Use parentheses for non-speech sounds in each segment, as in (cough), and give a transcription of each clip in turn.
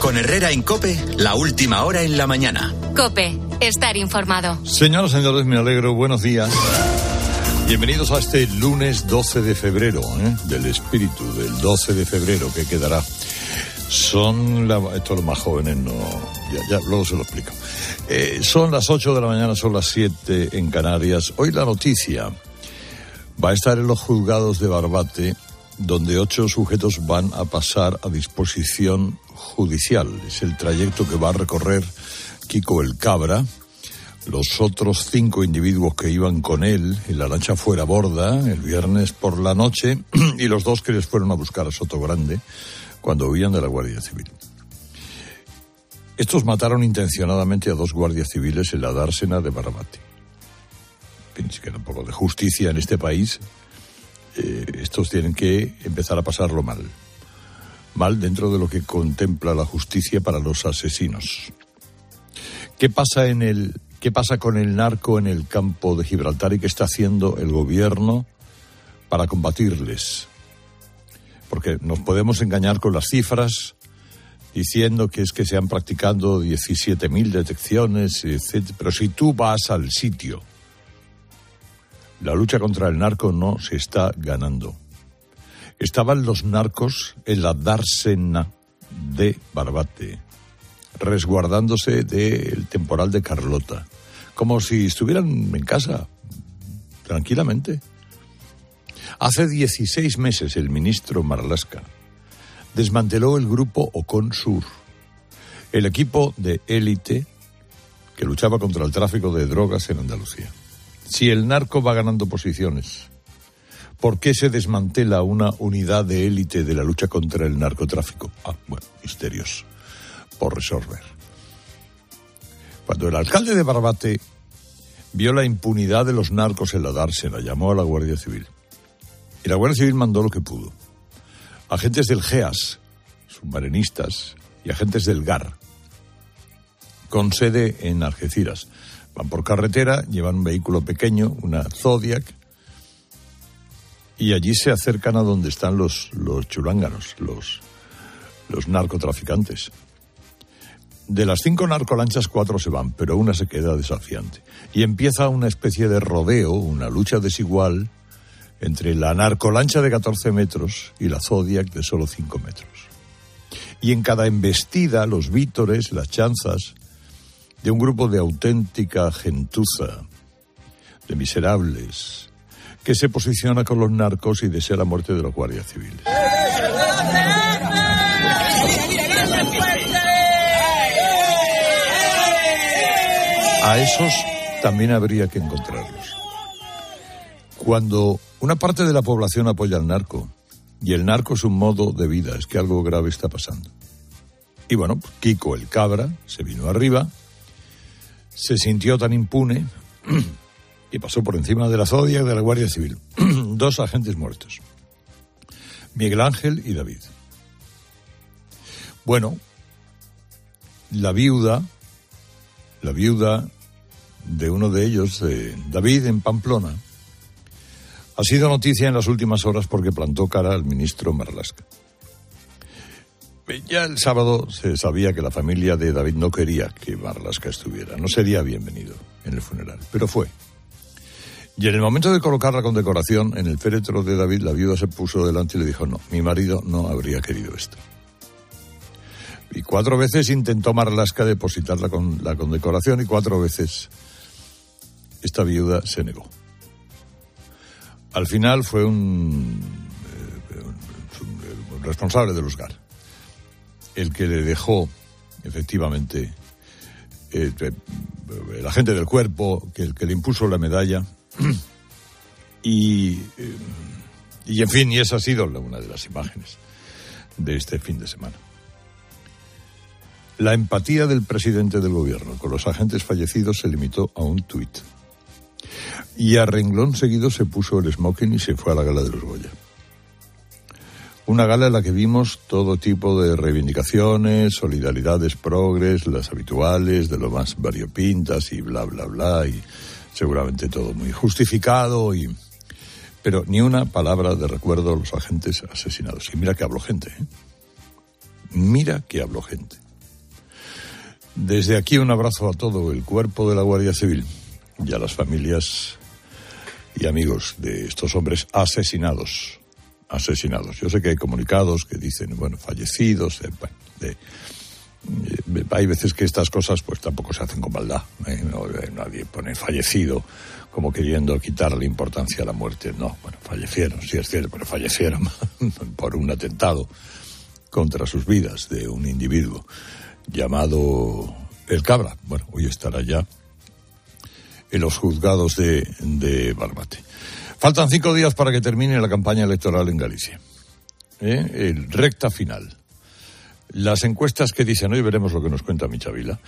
Con Herrera en Cope, la última hora en la mañana. Cope, estar informado. Señoras y señores, me alegro. Buenos días. Bienvenidos a este lunes 12 de febrero, ¿eh? del espíritu del 12 de febrero que quedará. Son, la, esto los más jóvenes no, ya, ya luego se lo explico. Eh, son las 8 de la mañana, son las 7 en Canarias. Hoy la noticia va a estar en los juzgados de Barbate, donde ocho sujetos van a pasar a disposición judicial. Es el trayecto que va a recorrer Kiko el Cabra, los otros cinco individuos que iban con él en la lancha fuera borda el viernes por la noche (clears throat) y los dos que les fueron a buscar a Soto Grande cuando huían de la Guardia Civil. Estos mataron intencionadamente a dos guardias civiles en la dársena de Barbate. Si queda un poco de justicia en este país, eh, estos tienen que empezar a pasarlo mal. Mal dentro de lo que contempla la justicia para los asesinos. ¿Qué pasa en el ¿Qué pasa con el narco en el campo de Gibraltar y qué está haciendo el gobierno para combatirles? Porque nos podemos engañar con las cifras diciendo que es que se han practicado 17.000 detecciones, etc. Pero si tú vas al sitio, la lucha contra el narco no se está ganando. Estaban los narcos en la dársena de Barbate resguardándose del temporal de Carlota, como si estuvieran en casa, tranquilamente. Hace 16 meses el ministro Marlaska desmanteló el grupo Ocon Sur, el equipo de élite que luchaba contra el tráfico de drogas en Andalucía. Si el narco va ganando posiciones, ¿por qué se desmantela una unidad de élite de la lucha contra el narcotráfico? Ah, bueno, misterioso por resolver. Cuando el alcalde de Barbate vio la impunidad de los narcos en la dársena, llamó a la Guardia Civil. Y la Guardia Civil mandó lo que pudo. Agentes del GEAS, submarinistas, y agentes del GAR, con sede en Algeciras. Van por carretera, llevan un vehículo pequeño, una Zodiac, y allí se acercan a donde están los, los chulánganos, los, los narcotraficantes. De las cinco narcolanchas, cuatro se van, pero una se queda desafiante. Y empieza una especie de rodeo, una lucha desigual entre la narcolancha de 14 metros y la Zodiac de solo 5 metros. Y en cada embestida, los vítores, las chanzas de un grupo de auténtica gentuza, de miserables, que se posiciona con los narcos y desea la muerte de los guardias civiles. A esos también habría que encontrarlos. Cuando una parte de la población apoya al narco, y el narco es un modo de vida, es que algo grave está pasando. Y bueno, Kiko el cabra se vino arriba, se sintió tan impune (clears throat) y pasó por encima de la Zodia de la Guardia Civil. (clears throat) Dos agentes muertos. Miguel Ángel y David. Bueno, la viuda la viuda de uno de ellos, de David en Pamplona, ha sido noticia en las últimas horas porque plantó cara al ministro Marlasca. Ya el sábado se sabía que la familia de David no quería que Marlasca estuviera, no sería bienvenido en el funeral, pero fue. Y en el momento de colocar la condecoración en el féretro de David, la viuda se puso delante y le dijo, no, mi marido no habría querido esto. Y cuatro veces intentó Marlasca depositar la, con, la condecoración y cuatro veces esta viuda se negó. Al final fue un, eh, responsable de los GAR el que le dejó efectivamente eh, el agente del cuerpo que el que le impuso la medalla (clears throat) y eh, y en fin y esa ha sido una de las imágenes de este fin de semana la empatía del presidente del gobierno con los agentes fallecidos se limitó a un tuit. Y a renglón seguido se puso el smoking y se fue a la gala de los Goya. Una gala en la que vimos todo tipo de reivindicaciones, solidaridades progres, las habituales, de lo más variopintas y bla, bla, bla, y seguramente todo muy justificado, y... pero ni una palabra de recuerdo a los agentes asesinados. Y mira que habló gente, ¿eh? Mira que habló gente. Desde aquí un abrazo a todo el cuerpo de la Guardia Civil y a las familias y amigos de estos hombres asesinados. Asesinados. Yo sé que hay comunicados que dicen, bueno, fallecidos, eh, eh, hay veces que estas cosas pues tampoco se hacen con maldad. ¿eh? nadie pone fallecido como queriendo quitarle importancia a la muerte. No, bueno, fallecieron, sí es cierto, pero fallecieron (laughs) por un atentado contra sus vidas de un individuo llamado El Cabra. Bueno, hoy estará ya en los juzgados de, de Barbate. Faltan cinco días para que termine la campaña electoral en Galicia. ¿Eh? El recta final. Las encuestas que dicen, hoy veremos lo que nos cuenta Michavila,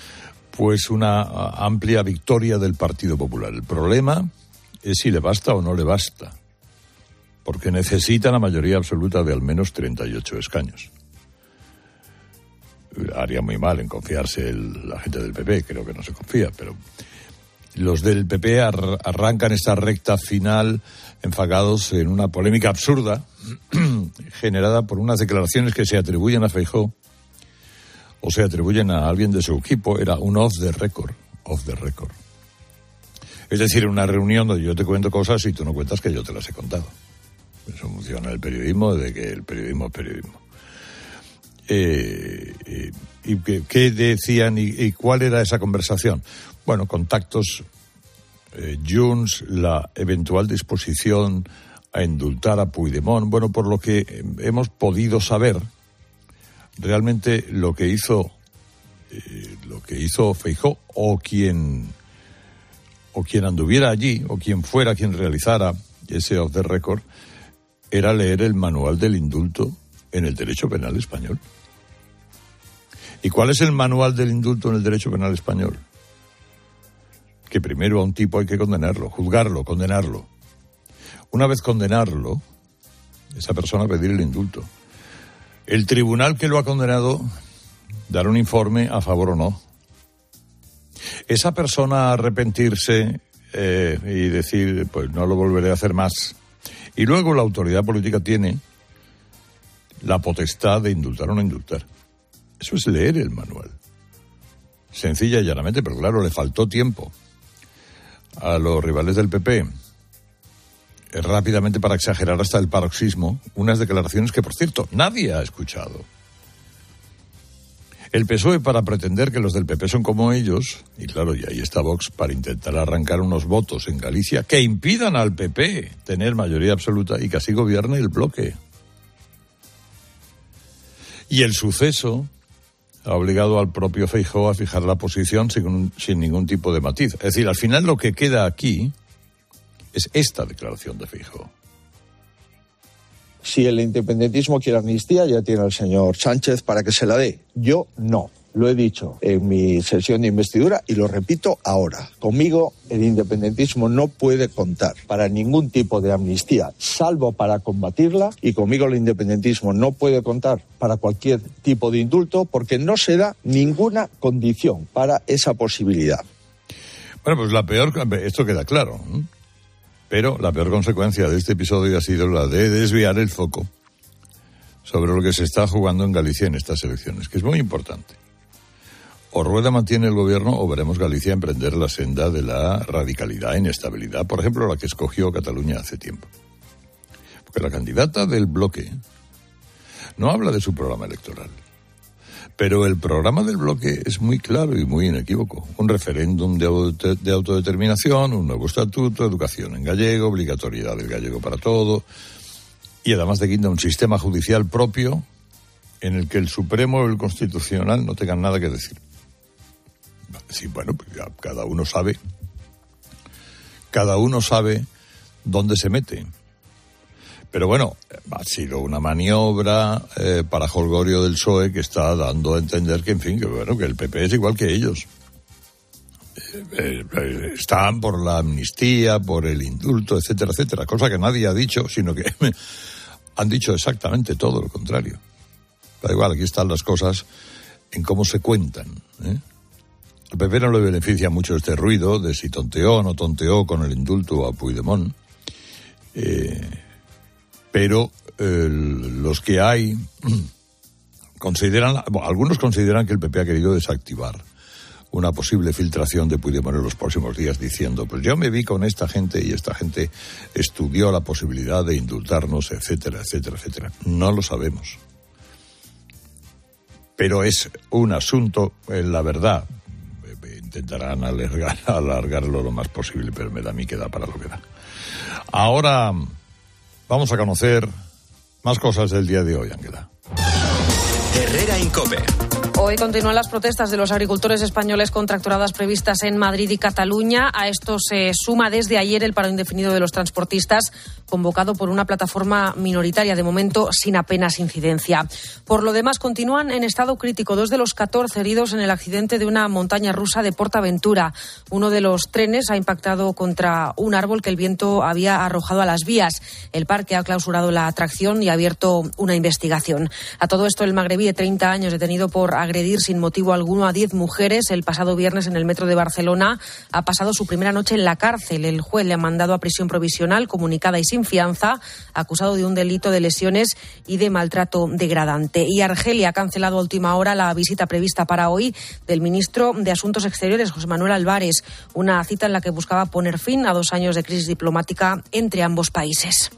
pues una amplia victoria del Partido Popular. El problema es si le basta o no le basta, porque necesita la mayoría absoluta de al menos 38 escaños haría muy mal en confiarse la gente del PP, creo que no se confía, pero los del PP arrancan esta recta final enfagados en una polémica absurda (clears throat) generada por unas declaraciones que se atribuyen a Feijó o se atribuyen a alguien de su equipo. Era un off the record, off the record. Es decir, una reunión donde yo te cuento cosas y tú no cuentas que yo te las he contado. Eso funciona el periodismo, de que el periodismo es periodismo. Eh, eh, ¿Y qué, decían y, cuál era esa conversación? Bueno, contactos, eh, la eventual disposición a indultar a Puigdemont. Bueno, por lo que hemos podido saber, realmente lo que hizo lo que hizo Feijó o quien o quien anduviera allí o quien fuera quien realizara ese off the record era leer el manual del indulto en el derecho penal español. ¿Y cuál es el manual del indulto en el derecho penal español? Que primero a un tipo hay que condenarlo, juzgarlo, condenarlo. Una vez condenarlo, esa persona pedir el indulto. El tribunal que lo ha condenado dar un informe a favor o no. Esa persona arrepentirse eh, y decir, pues no lo volveré a hacer más. Y luego la autoridad política tiene la potestad de indultar o no indultar. Eso es leer el manual. Sencilla y llanamente, pero claro, le faltó tiempo a los rivales del PP rápidamente para exagerar hasta el paroxismo unas declaraciones que, por cierto, nadie ha escuchado. El PSOE para pretender que los del PP son como ellos, y claro, y ahí está Vox para intentar arrancar unos votos en Galicia que impidan al PP tener mayoría absoluta y que así gobierne el bloque. Y el suceso ha obligado al propio Feijóo a fijar la posición sin, ningún tipo de matiz. Es decir, al final lo que queda aquí es esta declaración de Feijóo. Si el independentismo quiere amnistía, ya tiene al señor Sánchez para que se la dé. Yo no. Lo he dicho en mi sesión de investidura y lo repito ahora. Conmigo el independentismo no puede contar para ningún tipo de amnistía, salvo para combatirla, y conmigo el independentismo no puede contar para cualquier tipo de indulto porque no se da ninguna condición para esa posibilidad. Bueno, pues la peor, esto queda claro, pero la peor consecuencia de este episodio ha sido la de desviar el foco sobre lo que se está jugando en Galicia en estas elecciones, que es muy importante. O Rueda mantiene el gobierno o veremos Galicia emprender la senda de la radicalidad e inestabilidad, por ejemplo, la que escogió Cataluña hace tiempo. Porque la candidata del bloque no habla de su programa electoral. Pero el programa del bloque es muy claro y muy inequívoco. Un referéndum de, de autodeterminación, un nuevo estatuto, educación en gallego, obligatoriedad del gallego para todo, y además de guinda un sistema judicial propio en el que el Supremo o el Constitucional no tengan nada que decir. Sí, bueno, ya cada uno sabe. Cada uno sabe dónde se mete. Pero bueno, ha sido una maniobra eh, para Jolgorio del PSOE que está dando a entender que, en fin, que bueno, que el PP es igual que ellos. Eh, eh, están por la amnistía, por el indulto, etcétera, etcétera. Cosa que nadie ha dicho, sino que (laughs) han dicho exactamente todo lo contrario. Da igual, aquí están las cosas en cómo se cuentan. ¿eh? Al PP no le beneficia mucho este ruido de si tonteó o no tonteó con el indulto a Puigdemont. Eh, pero los que hay (clears throat) consideran, algunos consideran que el PP ha querido desactivar una posible filtración de Puigdemont en los próximos días diciendo, pues yo me vi con esta gente y esta gente estudió la posibilidad de indultarnos, etcétera, etcétera, etcétera. No lo sabemos. Pero es un asunto, en la verdad, intentarán alargar, (laughs) alargarlo lo más posible, pero me da a mí que da para lo que da. Ahora vamos a conocer más cosas del día de hoy, Ángela. Herrera Incope. Hoy continúan las protestas de los agricultores españoles con tractoradas previstas en Madrid y Cataluña. A esto se suma desde ayer el paro indefinido de los transportistas, convocado por una plataforma minoritaria, de momento sin apenas incidencia. Por lo demás, continúan en estado crítico dos de los 14 heridos en el accidente de una montaña rusa de Portaventura. Uno de los trenes ha impactado contra un árbol que el viento había arrojado a las vías. El parque ha clausurado la atracción y ha abierto una investigación. A todo esto, el magrebí de 30 años, detenido por agredir sin motivo alguno a 10 mujeres el pasado viernes en el metro de Barcelona, ha pasado su primera noche en la cárcel. El juez le ha mandado a prisión provisional, comunicada y sin fianza, acusado de un delito de lesiones y de maltrato degradante. Y Argelia ha cancelado a última hora la visita prevista para hoy del ministro de Asuntos Exteriores, José Manuel Álvarez, una cita en la que buscaba poner fin a dos años de crisis diplomática entre ambos países.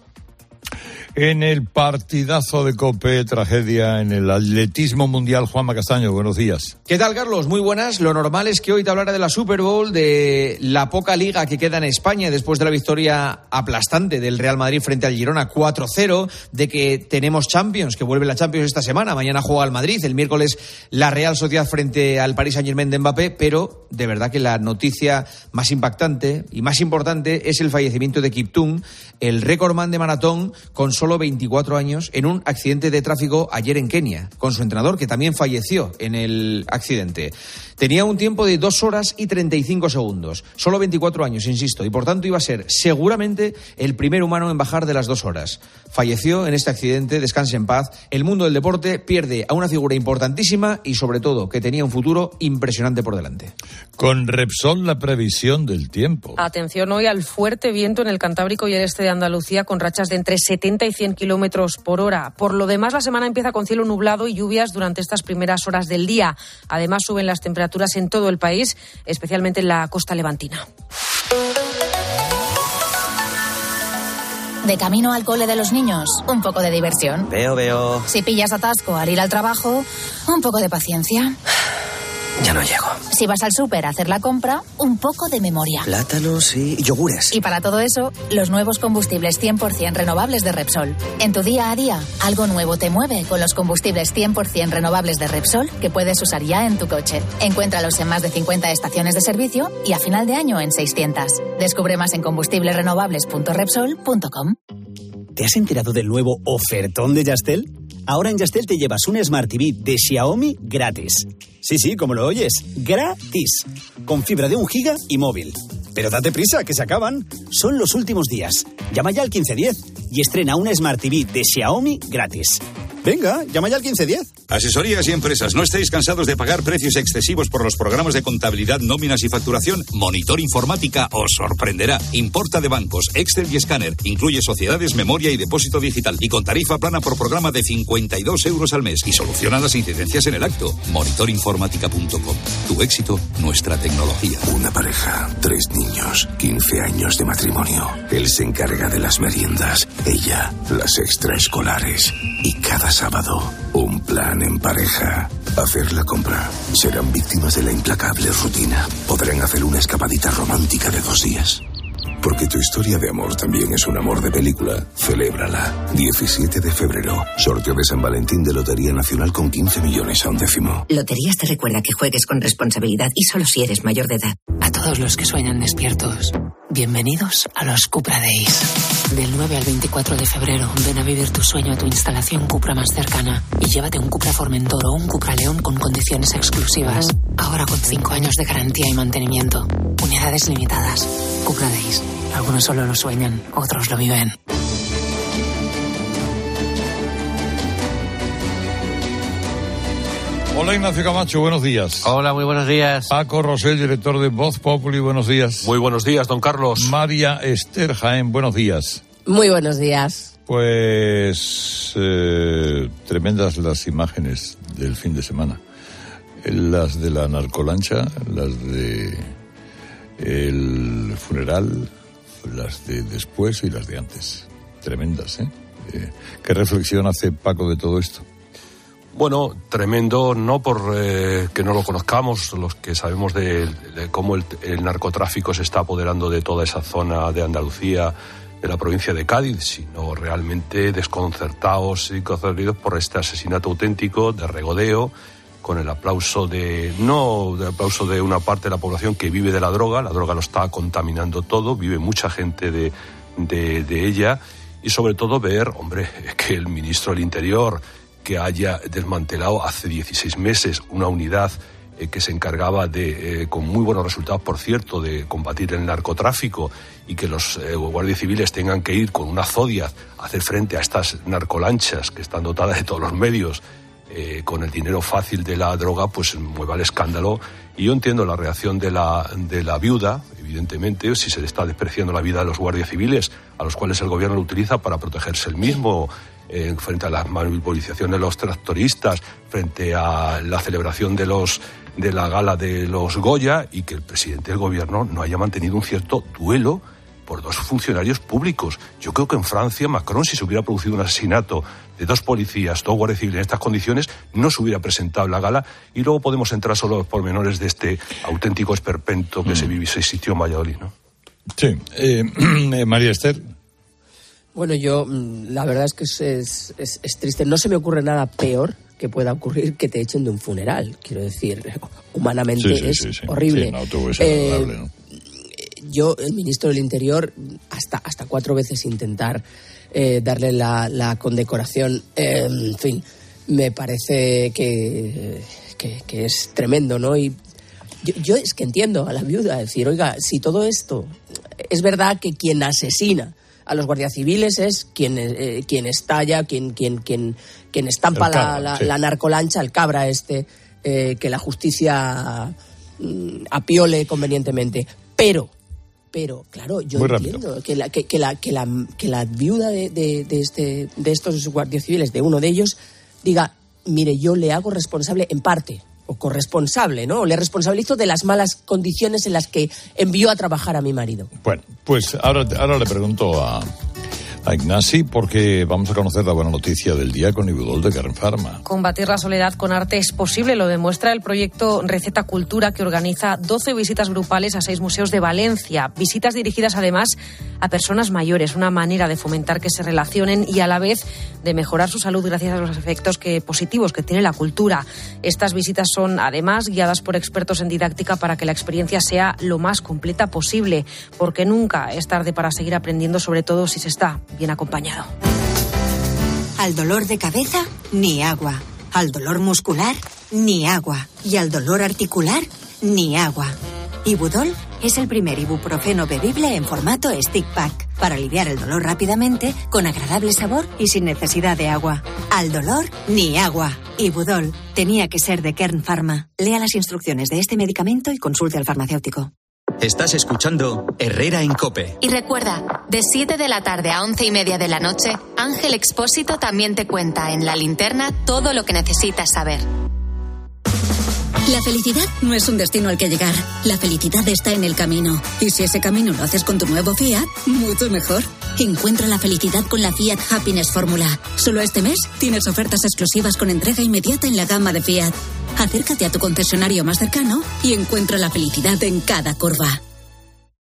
En el partidazo de Cope, tragedia en el atletismo mundial, Juanma Castaño, buenos días. ¿Qué tal, Carlos? Muy buenas. Lo normal es que hoy te hablara de la Super Bowl, de la poca liga que queda en España después de la victoria aplastante del Real Madrid frente al Girona 4-0, de que tenemos Champions, que vuelve la Champions esta semana. Mañana juega el Madrid, el miércoles la Real Sociedad frente al Paris Saint-Germain de Mbappé, pero de verdad que la noticia más impactante y más importante es el fallecimiento de Kiptum, el récordman de maratón con solo 24 años, en un accidente de tráfico ayer en Kenia, con su entrenador, que también falleció en el accidente. Tenía un tiempo de 2 horas y 35 segundos, solo 24 años, insisto, y por tanto iba a ser seguramente el primer humano en bajar de las dos horas. Falleció en este accidente, descanse en paz. El mundo del deporte pierde a una figura importantísima y sobre todo que tenía un futuro impresionante por delante. Con Repsol la previsión del tiempo. Atención hoy al fuerte viento en el Cantábrico y el este de Andalucía con rachas de entre 70 y 100 kilómetros por hora. Por lo demás, la semana empieza con cielo nublado y lluvias durante estas primeras horas del día. Además, suben las temperaturas en todo el país, especialmente en la costa levantina. De camino al cole de los niños, un poco de diversión. Veo, veo. Si pillas atasco al ir al trabajo, un poco de paciencia. Ya no llego. Si vas al súper a hacer la compra, un poco de memoria. Plátanos y yogures. Y para todo eso, los nuevos combustibles 100% renovables de Repsol. En tu día a día, algo nuevo te mueve con los combustibles 100% renovables de Repsol que puedes usar ya en tu coche. Encuéntralos en más de 50 estaciones de servicio y a final de año en 600. Descubre más en combustiblesrenovables.repsol.com. ¿Te has enterado del nuevo ofertón de Yastel? Ahora en Yastel te llevas un Smart TV de Xiaomi gratis. Sí, sí, como lo oyes, gratis. Con fibra de un giga y móvil. Pero date prisa, que se acaban. Son los últimos días. Llama ya al 1510 y estrena una Smart TV de Xiaomi gratis. Venga, llama ya al 1510. Asesorías y empresas, ¿no estáis cansados de pagar precios excesivos por los programas de contabilidad, nóminas y facturación? Monitor Informática os sorprenderá. Importa de bancos, Excel y escáner. Incluye sociedades, memoria y depósito digital. Y con tarifa plana por programa de 52 euros al mes. Y soluciona las incidencias en el acto. Tu éxito, nuestra tecnología. Una pareja, tres niños, 15 años de matrimonio. Él se encarga de las meriendas, ella las extraescolares. Y cada sábado, un plan en pareja. Hacer la compra. Serán víctimas de la implacable rutina. Podrán hacer una escapadita romántica de dos días. Porque tu historia de amor también es un amor de película. Celébrala. 17 de febrero. Sorteo de San Valentín de Lotería Nacional con 15 millones a un décimo. Loterías te recuerda que juegues con responsabilidad y solo si eres mayor de edad. A todos los que sueñan despiertos, bienvenidos a los Cupra Days. Del 9 al 24 de febrero, ven a vivir tu sueño a tu instalación Cupra más cercana y llévate un Cupra Formentor o un Cupra León con condiciones exclusivas. Ahora con 5 años de garantía y mantenimiento. Unidades limitadas. Cupra Days. Algunos solo lo sueñan, otros lo viven. Hola Ignacio Camacho, buenos días. Hola, muy buenos días. Paco Rosell, director de Voz Populi, buenos días. Muy buenos días, don Carlos. María Esther Jaén, buenos días. Muy buenos días. Pues eh, tremendas las imágenes del fin de semana. las de la narcolancha, las de el funeral, las de después y las de antes. Tremendas, ¿eh? eh qué reflexión hace Paco de todo esto? Bueno, tremendo, no por eh, que no lo conozcamos, los que sabemos de, cómo el, narcotráfico se está apoderando de toda esa zona de Andalucía, de la provincia de Cádiz, sino realmente desconcertados y concernidos por este asesinato auténtico de regodeo, con el aplauso de, no el aplauso de una parte de la población que vive de la droga, la droga lo está contaminando todo, vive mucha gente de, de, de ella, y sobre todo ver, hombre, (laughs) que el ministro del Interior, que haya desmantelado hace 16 meses una unidad eh, que se encargaba de, eh, con muy buenos resultados, por cierto, de combatir el narcotráfico y que los eh, guardias civiles tengan que ir con una zodia a hacer frente a estas narcolanchas que están dotadas de todos los medios con el dinero fácil de la droga, pues mueva el escándalo. Y yo entiendo la reacción de la, de la viuda, evidentemente, si se le está despreciando la vida de los guardias civiles, a los cuales el gobierno lo utiliza para protegerse el mismo eh, frente a las movilizaciones de los tractoristas, frente a la celebración de los de la gala de los Goya y que el presidente del gobierno no haya mantenido un cierto duelo por dos funcionarios públicos. Yo creo que en Francia, Macron, si se hubiera producido un asesinato de dos policías, dos guardias civiles en estas condiciones, no se hubiera presentado la gala y luego podemos entrar solo a los pormenores de este auténtico esperpento que se mm. vivió, se existió en Valladolid. ¿no? Sí. Eh, (clears throat) eh, María Esther. Bueno, yo mm, la verdad es que es, es, triste. No se me ocurre nada peor que pueda ocurrir que te echen de un funeral. Quiero decir, (laughs) humanamente es horrible. Eh, yo, el ministro del Interior, hasta, hasta cuatro veces intentar eh, darle la, condecoración, eh, en fin, me parece que, que, es tremendo, ¿no? Y yo, yo, es que entiendo a la viuda, decir, oiga, si todo esto es verdad que quien asesina a los guardias civiles es quien, eh, quien estalla, quien, quien, quien, quien estampa la, narcolancha, el cabra este, eh, que la justicia mm, apiole convenientemente. Pero, pero, claro, yo entiendo que la, que, la, que, la, que la viuda de, de, de, este, de estos guardias civiles, de uno de ellos, diga, mire, yo le hago responsable en parte, o corresponsable, ¿no? Le responsabilizo de las malas condiciones en las que envió a trabajar a mi marido. Bueno, pues ahora, ahora le pregunto a, a Ignasi porque vamos a conocer la buena noticia del día con Ibudol de Karen Pharma. Combatir la soledad con arte es posible, lo demuestra el proyecto Receta Cultura que organiza 12 visitas grupales a seis museos de Valencia. Visitas dirigidas además a personas mayores, una manera de fomentar que se relacionen y a la vez de mejorar su salud gracias a los efectos que, positivos que tiene la cultura. Estas visitas son además guiadas por expertos en didáctica para que la experiencia sea lo más completa posible, porque nunca es tarde para seguir aprendiendo, sobre todo si se está bien acompañado. Al dolor de cabeza, ni agua. Al dolor muscular, ni agua. Y al dolor articular, ni agua. Ibudol es el primer ibuprofeno bebible en formato stick pack para aliviar el dolor rápidamente, con agradable sabor y sin necesidad de agua. Al dolor, ni agua. Ibudol tenía que ser de Kern Pharma. Lea las instrucciones de este medicamento y consulte al farmacéutico. Estás escuchando Herrera en Cope. Y recuerda, de 7 de la tarde a 11 y media de la noche, Ángel Expósito también te cuenta en la linterna todo lo que necesitas saber. La felicidad no es un destino al que llegar. La felicidad está en el camino. Y si ese camino lo haces con tu nuevo Fiat, mucho mejor. Encuentra la felicidad con la Fiat Happiness Fórmula. Solo este mes tienes ofertas exclusivas con entrega inmediata en la gama de Fiat. Acércate a tu concesionario más cercano y encuentra la felicidad en cada curva.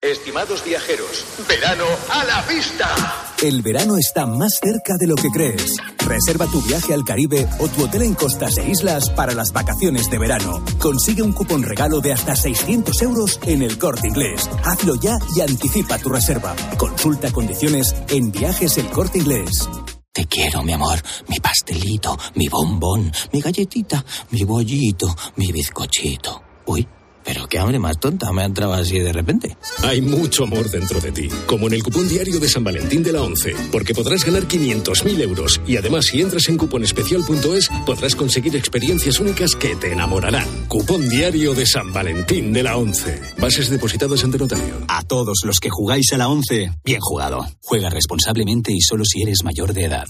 Estimados viajeros, verano a la vista. El verano está más cerca de lo que crees. Reserva tu viaje al Caribe o tu hotel en costas e islas para las vacaciones de verano. Consigue un cupón regalo de hasta 600 euros en el corte inglés. Hazlo ya y anticipa tu reserva. Consulta condiciones en viajes el corte inglés. Te quiero, mi amor, mi pastelito, mi bombón, mi galletita, mi bollito, mi bizcochito. Uy. Pero qué hambre más tonta me ha entrado así de repente. Hay mucho amor dentro de ti, como en el cupón diario de San Valentín de la 11, porque podrás ganar 500.000 euros y además si entras en cuponespecial.es podrás conseguir experiencias únicas que te enamorarán. Cupón diario de San Valentín de la 11. Bases depositadas ante notario. A todos los que jugáis a la 11, bien jugado. Juega responsablemente y solo si eres mayor de edad.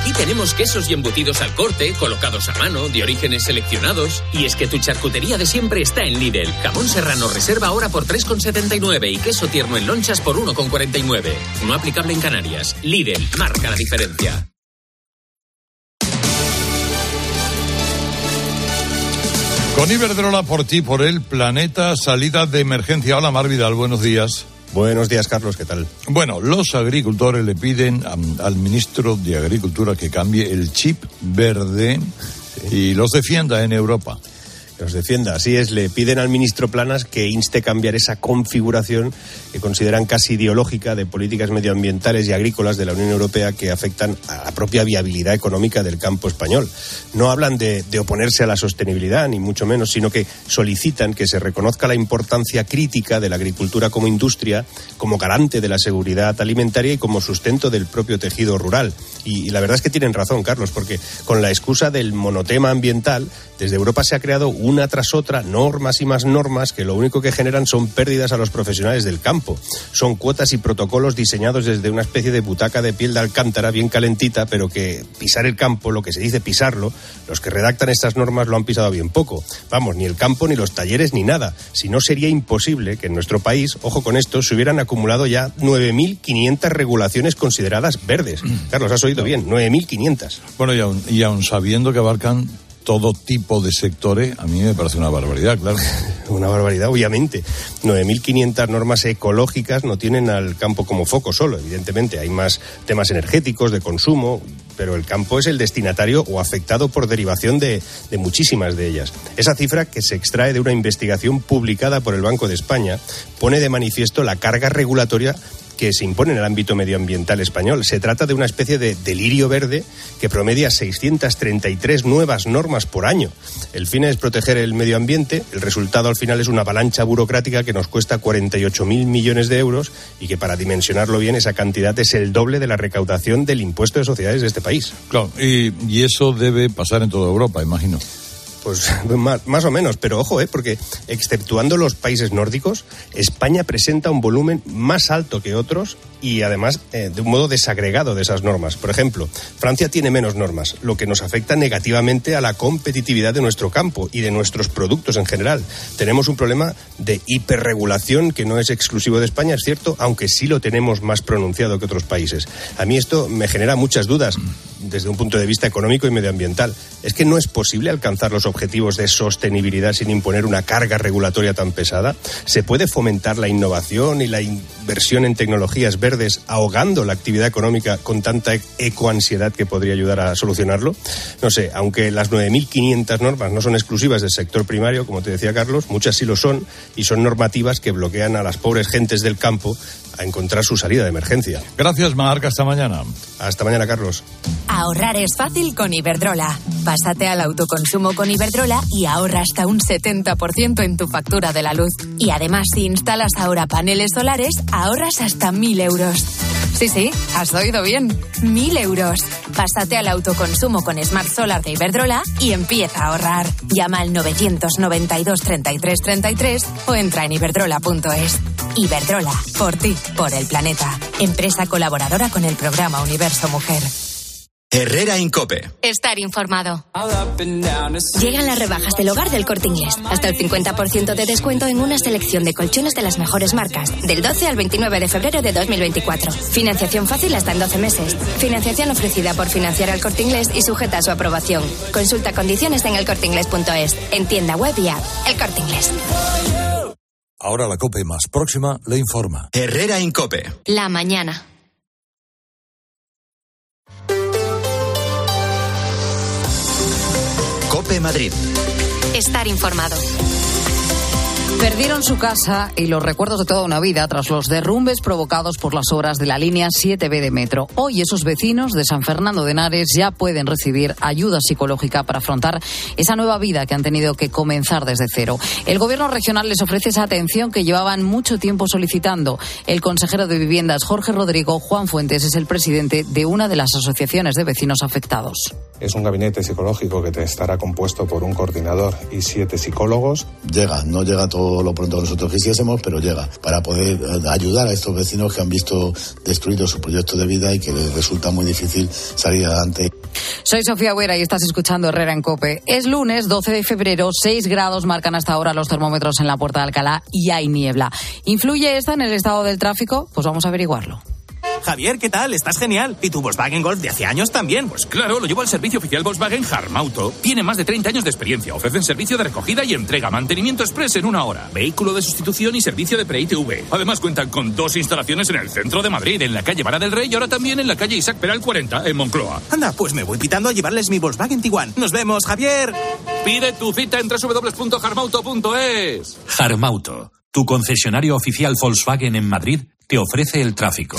Aquí tenemos quesos y embutidos al corte, colocados a mano, de orígenes seleccionados. Y es que tu charcutería de siempre está en Lidl. Jamón serrano reserva ahora por 3,79 y queso tierno en lonchas por 1,49. No aplicable en Canarias. Lidl marca la diferencia. Con Iberdrola por ti, por el planeta, salida de emergencia. Hola Mar Vidal, buenos días. Buenos días, Carlos, ¿qué tal? Bueno, los agricultores le piden al ministro de Agricultura que cambie el chip verde y los defienda en Europa los defienda. Así es, le piden al ministro Planas que inste cambiar esa configuración que consideran casi ideológica de políticas medioambientales y agrícolas de la Unión Europea que afectan a la propia viabilidad económica del campo español. No hablan de, oponerse a la sostenibilidad, ni mucho menos, sino que solicitan que se reconozca la importancia crítica de la agricultura como industria, como garante de la seguridad alimentaria y como sustento del propio tejido rural. Y, y la verdad es que tienen razón, Carlos, porque con la excusa del monotema ambiental, desde Europa se ha creado una tras otra normas y más normas que lo único que generan son pérdidas a los profesionales del campo. Son cuotas y protocolos diseñados desde una especie de butaca de piel de alcántara bien calentita, pero que pisar el campo, lo que se dice pisarlo, los que redactan estas normas lo han pisado bien poco. Vamos, ni el campo, ni los talleres, ni nada. Si no, sería imposible que en nuestro país, ojo con esto, se hubieran acumulado ya 9.500 regulaciones consideradas verdes. Carlos, has oído bien, 9.500. Bueno, y aún, y aún sabiendo que abarcan todo tipo de sectores, a mí me parece una barbaridad, claro. (laughs) una barbaridad, obviamente. 9.500 normas ecológicas no tienen al campo como foco solo, evidentemente. Hay más temas energéticos, de consumo, pero el campo es el destinatario o afectado por derivación de, de muchísimas de ellas. Esa cifra, que se extrae de una investigación publicada por el Banco de España, pone de manifiesto la carga regulatoria que se impone en el ámbito medioambiental español. Se trata de una especie de delirio verde que promedia 633 nuevas normas por año. El fin es proteger el medio ambiente. El resultado al final es una avalancha burocrática que nos cuesta 48.000 millones de euros y que para dimensionarlo bien esa cantidad es el doble de la recaudación del impuesto de sociedades de este país. Claro, y, y eso debe pasar en toda Europa, imagino. Pues (laughs) más, o menos, pero ojo, ¿eh? porque exceptuando los países nórdicos, España presenta un volumen más alto que otros y además eh, de un modo desagregado de esas normas. Por ejemplo, Francia tiene menos normas, lo que nos afecta negativamente a la competitividad de nuestro campo y de nuestros productos en general. Tenemos un problema de hiperregulación que no es exclusivo de España, es cierto, aunque sí lo tenemos más pronunciado que otros países. A mí esto me genera muchas dudas desde un punto de vista económico y medioambiental. Es que no es posible alcanzar los objetivos de sostenibilidad sin imponer una carga regulatoria tan pesada. Se puede fomentar la innovación y la inversión en tecnologías verdes ahogando la actividad económica con tanta ecoansiedad que podría ayudar a solucionarlo. No sé, aunque las 9.500 normas no son exclusivas del sector primario, como te decía Carlos, muchas sí lo son y son normativas que bloquean a las pobres gentes del campo a encontrar su salida de emergencia. Gracias, Marca. Hasta mañana. Hasta mañana, Carlos. Ahorrar es fácil con Iberdrola. Pásate al autoconsumo con Iberdrola y ahorra hasta un 70% en tu factura de la luz. Y además, si instalas ahora paneles solares, ahorras hasta 1.000 euros. Sí, sí, has oído bien. 1.000 euros. Pásate al autoconsumo con Smart Solar de Iberdrola y empieza a ahorrar. Llama al 992 33 33 o entra en iberdrola.es. Iberdrola, por ti, por el planeta. Empresa colaboradora con el programa Universo Mujer. Herrera Incope. Estar informado. Llegan las rebajas del hogar del corte inglés. Hasta el 50% de descuento en una selección de colchones de las mejores marcas. Del 12 al 29 de febrero de 2024. Financiación fácil hasta en 12 meses. Financiación ofrecida por financiar al corte inglés y sujeta a su aprobación. Consulta condiciones en elcorteinglés.es. En tienda web y app. El corte inglés. Ahora la COPE más próxima le informa. Herrera Incope. La mañana. Cope Madrid. Estar informado. Perdieron su casa y los recuerdos de toda una vida tras los derrumbes provocados por las obras de la línea 7B de metro. Hoy esos vecinos de San Fernando de Henares ya pueden recibir ayuda psicológica para afrontar esa nueva vida que han tenido que comenzar desde cero. El gobierno regional les ofrece esa atención que llevaban mucho tiempo solicitando. El consejero de Viviendas, Jorge Rodrigo Juan Fuentes, es el presidente de una de las asociaciones de vecinos afectados. Es un gabinete psicológico que te estará compuesto por un coordinador y siete psicólogos. Llega, no llega todo lo pronto que nosotros quisiésemos, pero llega para poder eh, ayudar a estos vecinos que han visto destruido su proyecto de vida y que les resulta muy difícil salir adelante. Soy Sofía Huera y estás escuchando Herrera en Cope. Es lunes 12 de febrero, 6 grados marcan hasta ahora los termómetros en la Puerta de Alcalá y hay niebla. ¿Influye esta en el estado del tráfico? Pues vamos a averiguarlo. Javier, ¿qué tal? Estás genial. ¿Y tu Volkswagen Golf de hace años también? Pues claro, lo llevo al servicio oficial Volkswagen Harmauto. Tiene más de 30 años de experiencia. Ofrecen servicio de recogida y entrega, mantenimiento express en una hora, vehículo de sustitución y servicio de pre-ITV. Además cuentan con dos instalaciones en el centro de Madrid, en la calle Vara del Rey y ahora también en la calle Isaac Peral 40, en Moncloa. Anda, pues me voy pitando a llevarles mi Volkswagen Tiguan. Nos vemos, Javier. Pide tu cita en www.harmauto.es. Harmauto, tu concesionario oficial Volkswagen en Madrid, te ofrece el tráfico.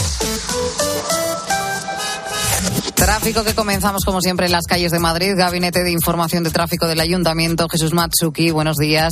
Tráfico que comenzamos como siempre en las calles de Madrid. Gabinete de Información de Tráfico del Ayuntamiento. Jesús Matsuki, buenos días.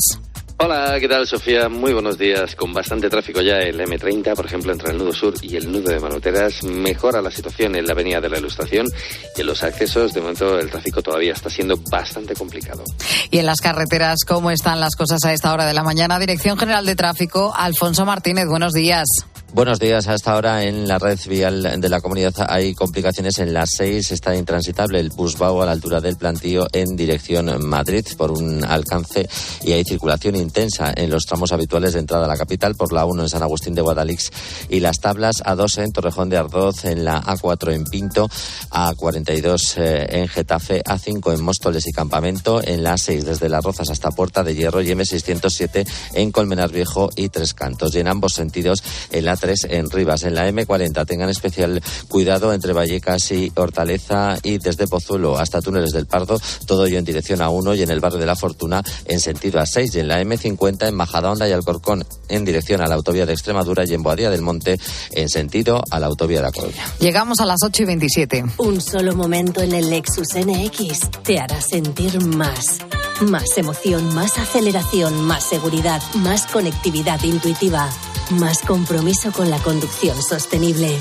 Hola, ¿qué tal Sofía? Muy buenos días. Con bastante tráfico ya el M30, por ejemplo, entre el nudo sur y el nudo de Manuteras, mejora la situación en la avenida de la Ilustración y en los accesos, de momento el tráfico todavía está siendo bastante complicado. Y en las carreteras, ¿cómo están las cosas a esta hora de la mañana? Dirección General de Tráfico, Alfonso Martínez, buenos días. Buenos días. Hasta ahora en la red vial de la comunidad hay complicaciones en las seis. Está intransitable el Busbao a la altura del plantío en dirección Madrid por un alcance y hay circulación intensa en los tramos habituales de entrada a la capital por la 1 en San Agustín de Guadalix y las tablas A2 en Torrejón de Ardoz, en la A4 en Pinto, A42 eh, en Getafe, A5 en Móstoles y Campamento, en la A6 desde Las Rozas hasta Puerta de Hierro y M607 en Colmenar Viejo y Tres Cantos. Y en ambos sentidos en la 3 en Rivas. En la M40 tengan especial cuidado entre Vallecas y Hortaleza y desde Pozuelo hasta Túneles del Pardo, todo ello en dirección a 1 y en el barrio de la Fortuna en sentido a 6 y en la M50 en Majadahonda y Alcorcón en dirección a la autovía de Extremadura y en Boadía del Monte en sentido a la autovía de La Coruña. Llegamos a las 8 y 27. Un solo momento en el Lexus NX te hará sentir más. Más emoción, más aceleración, más seguridad, más conectividad intuitiva. Más compromiso con la conducción sostenible.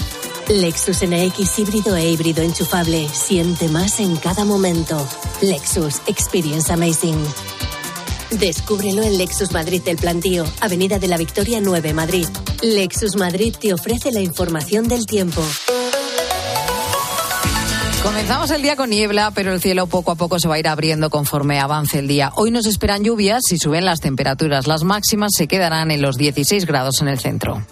Lexus NX híbrido e híbrido enchufable. Siente más en cada momento. Lexus Experience Amazing. Descúbrelo en Lexus Madrid del Plantío, Avenida de la Victoria 9, Madrid. Lexus Madrid te ofrece la información del tiempo. Comenzamos el día con niebla, pero el cielo poco a poco se va a ir abriendo conforme avance el día. Hoy nos esperan lluvias y suben las temperaturas. Las máximas se quedarán en los 16 grados en el centro.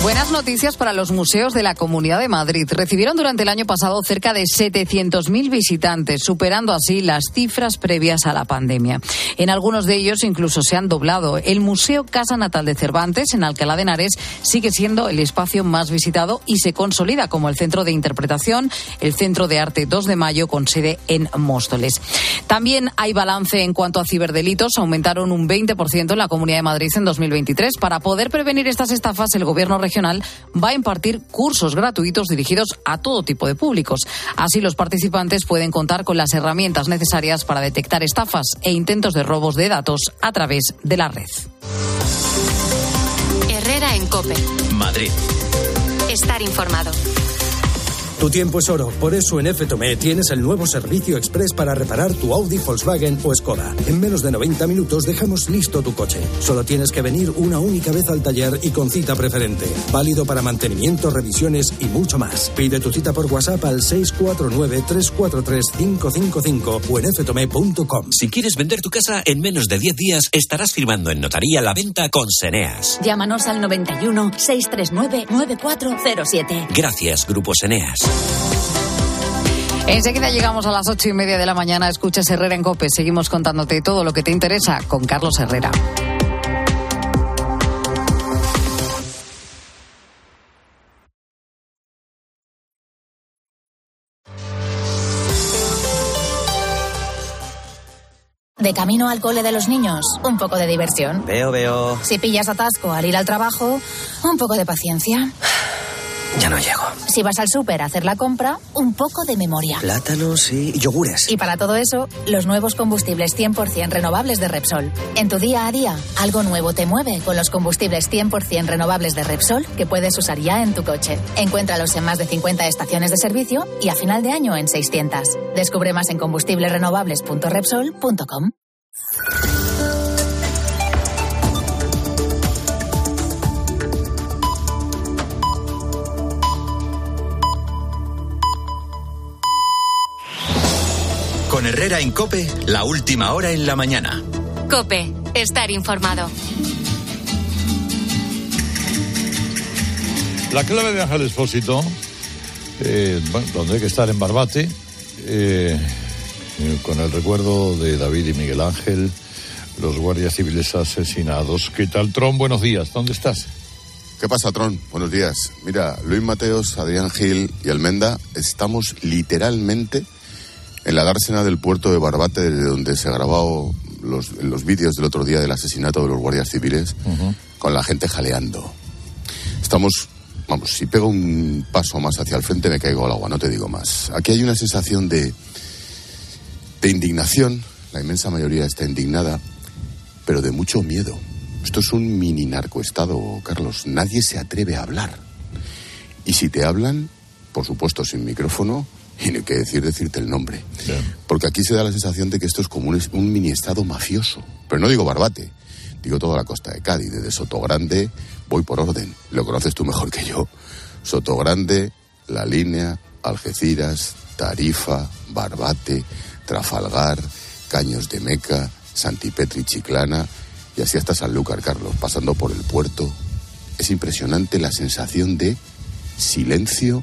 Buenas noticias para los museos de la Comunidad de Madrid. Recibieron durante el año pasado cerca de 700.000 visitantes, superando así las cifras previas a la pandemia. En algunos de ellos incluso se han doblado. El Museo Casa Natal de Cervantes, en Alcalá de Henares, sigue siendo el espacio más visitado y se consolida como el centro de interpretación, el Centro de Arte 2 de Mayo, con sede en Móstoles. También hay balance en cuanto a ciberdelitos. Aumentaron un 20% en la Comunidad de Madrid en 2023. Para poder prevenir estas estafas, el Gobierno regional va a impartir cursos gratuitos dirigidos a todo tipo de públicos. Así los participantes pueden contar con las herramientas necesarias para detectar estafas e intentos de robos de datos a través de la red. Herrera en Cope. Madrid. Estar informado. Tu tiempo es oro, por eso en FTOME tienes el nuevo servicio express para reparar tu Audi, Volkswagen o Skoda. En menos de 90 minutos dejamos listo tu coche. Solo tienes que venir una única vez al taller y con cita preferente. Válido para mantenimiento, revisiones y mucho más. Pide tu cita por WhatsApp al 649-343-555 o en ftome.com. Si quieres vender tu casa en menos de 10 días, estarás firmando en notaría la venta con Seneas. Llámanos al 91 639 9407. Gracias, Grupo Seneas. Enseguida llegamos a las ocho y media de la mañana. Escuchas Herrera en Cope. Seguimos contándote todo lo que te interesa con Carlos Herrera. De camino al cole de los niños, un poco de diversión. Veo, veo. Si pillas atasco al ir al trabajo, un poco de paciencia. Ya no llego. Si vas al súper a hacer la compra, un poco de memoria. Plátanos y yogures. Y para todo eso, los nuevos combustibles 100% renovables de Repsol. En tu día a día, algo nuevo te mueve con los combustibles 100% renovables de Repsol que puedes usar ya en tu coche. Encuéntralos en más de 50 estaciones de servicio y a final de año en 600. Descubre más en combustiblesrenovables.repsol.com. Con Herrera en Cope, la última hora en la mañana. Cope, estar informado. La clave de Ángel Espósito, eh, bueno, donde hay que estar en Barbate, eh, eh, con el recuerdo de David y Miguel Ángel, los guardias civiles asesinados. ¿Qué tal, Tron? Buenos días. ¿Dónde estás? ¿Qué pasa, Tron? Buenos días. Mira, Luis Mateos, Adrián Gil y Almenda, estamos literalmente en la dársena del puerto de Barbate, desde donde se grabado los, los vídeos del otro día del asesinato de los guardias civiles, con la gente jaleando. Estamos, vamos, si pego un paso más hacia el frente me caigo al agua, no te digo más. Aquí hay una sensación de, de indignación, la inmensa mayoría está indignada, pero de mucho miedo. Esto es un mini narcoestado, Carlos. Nadie se atreve a hablar. Y si te hablan, por supuesto sin micrófono, (laughs) y hay que decir decirte el nombre. Porque aquí se da la sensación de que esto es como un, un mini estado mafioso. Pero no digo Barbate, digo toda la costa de Cádiz, desde Sotogrande, voy por orden, lo conoces tú mejor que yo. Sotogrande, La Línea, Algeciras, Tarifa, Barbate, Trafalgar, Caños de Meca, Santipetri, Chiclana y así hasta Sanlúcar, Carlos, pasando por el puerto. Es impresionante la sensación de silencio,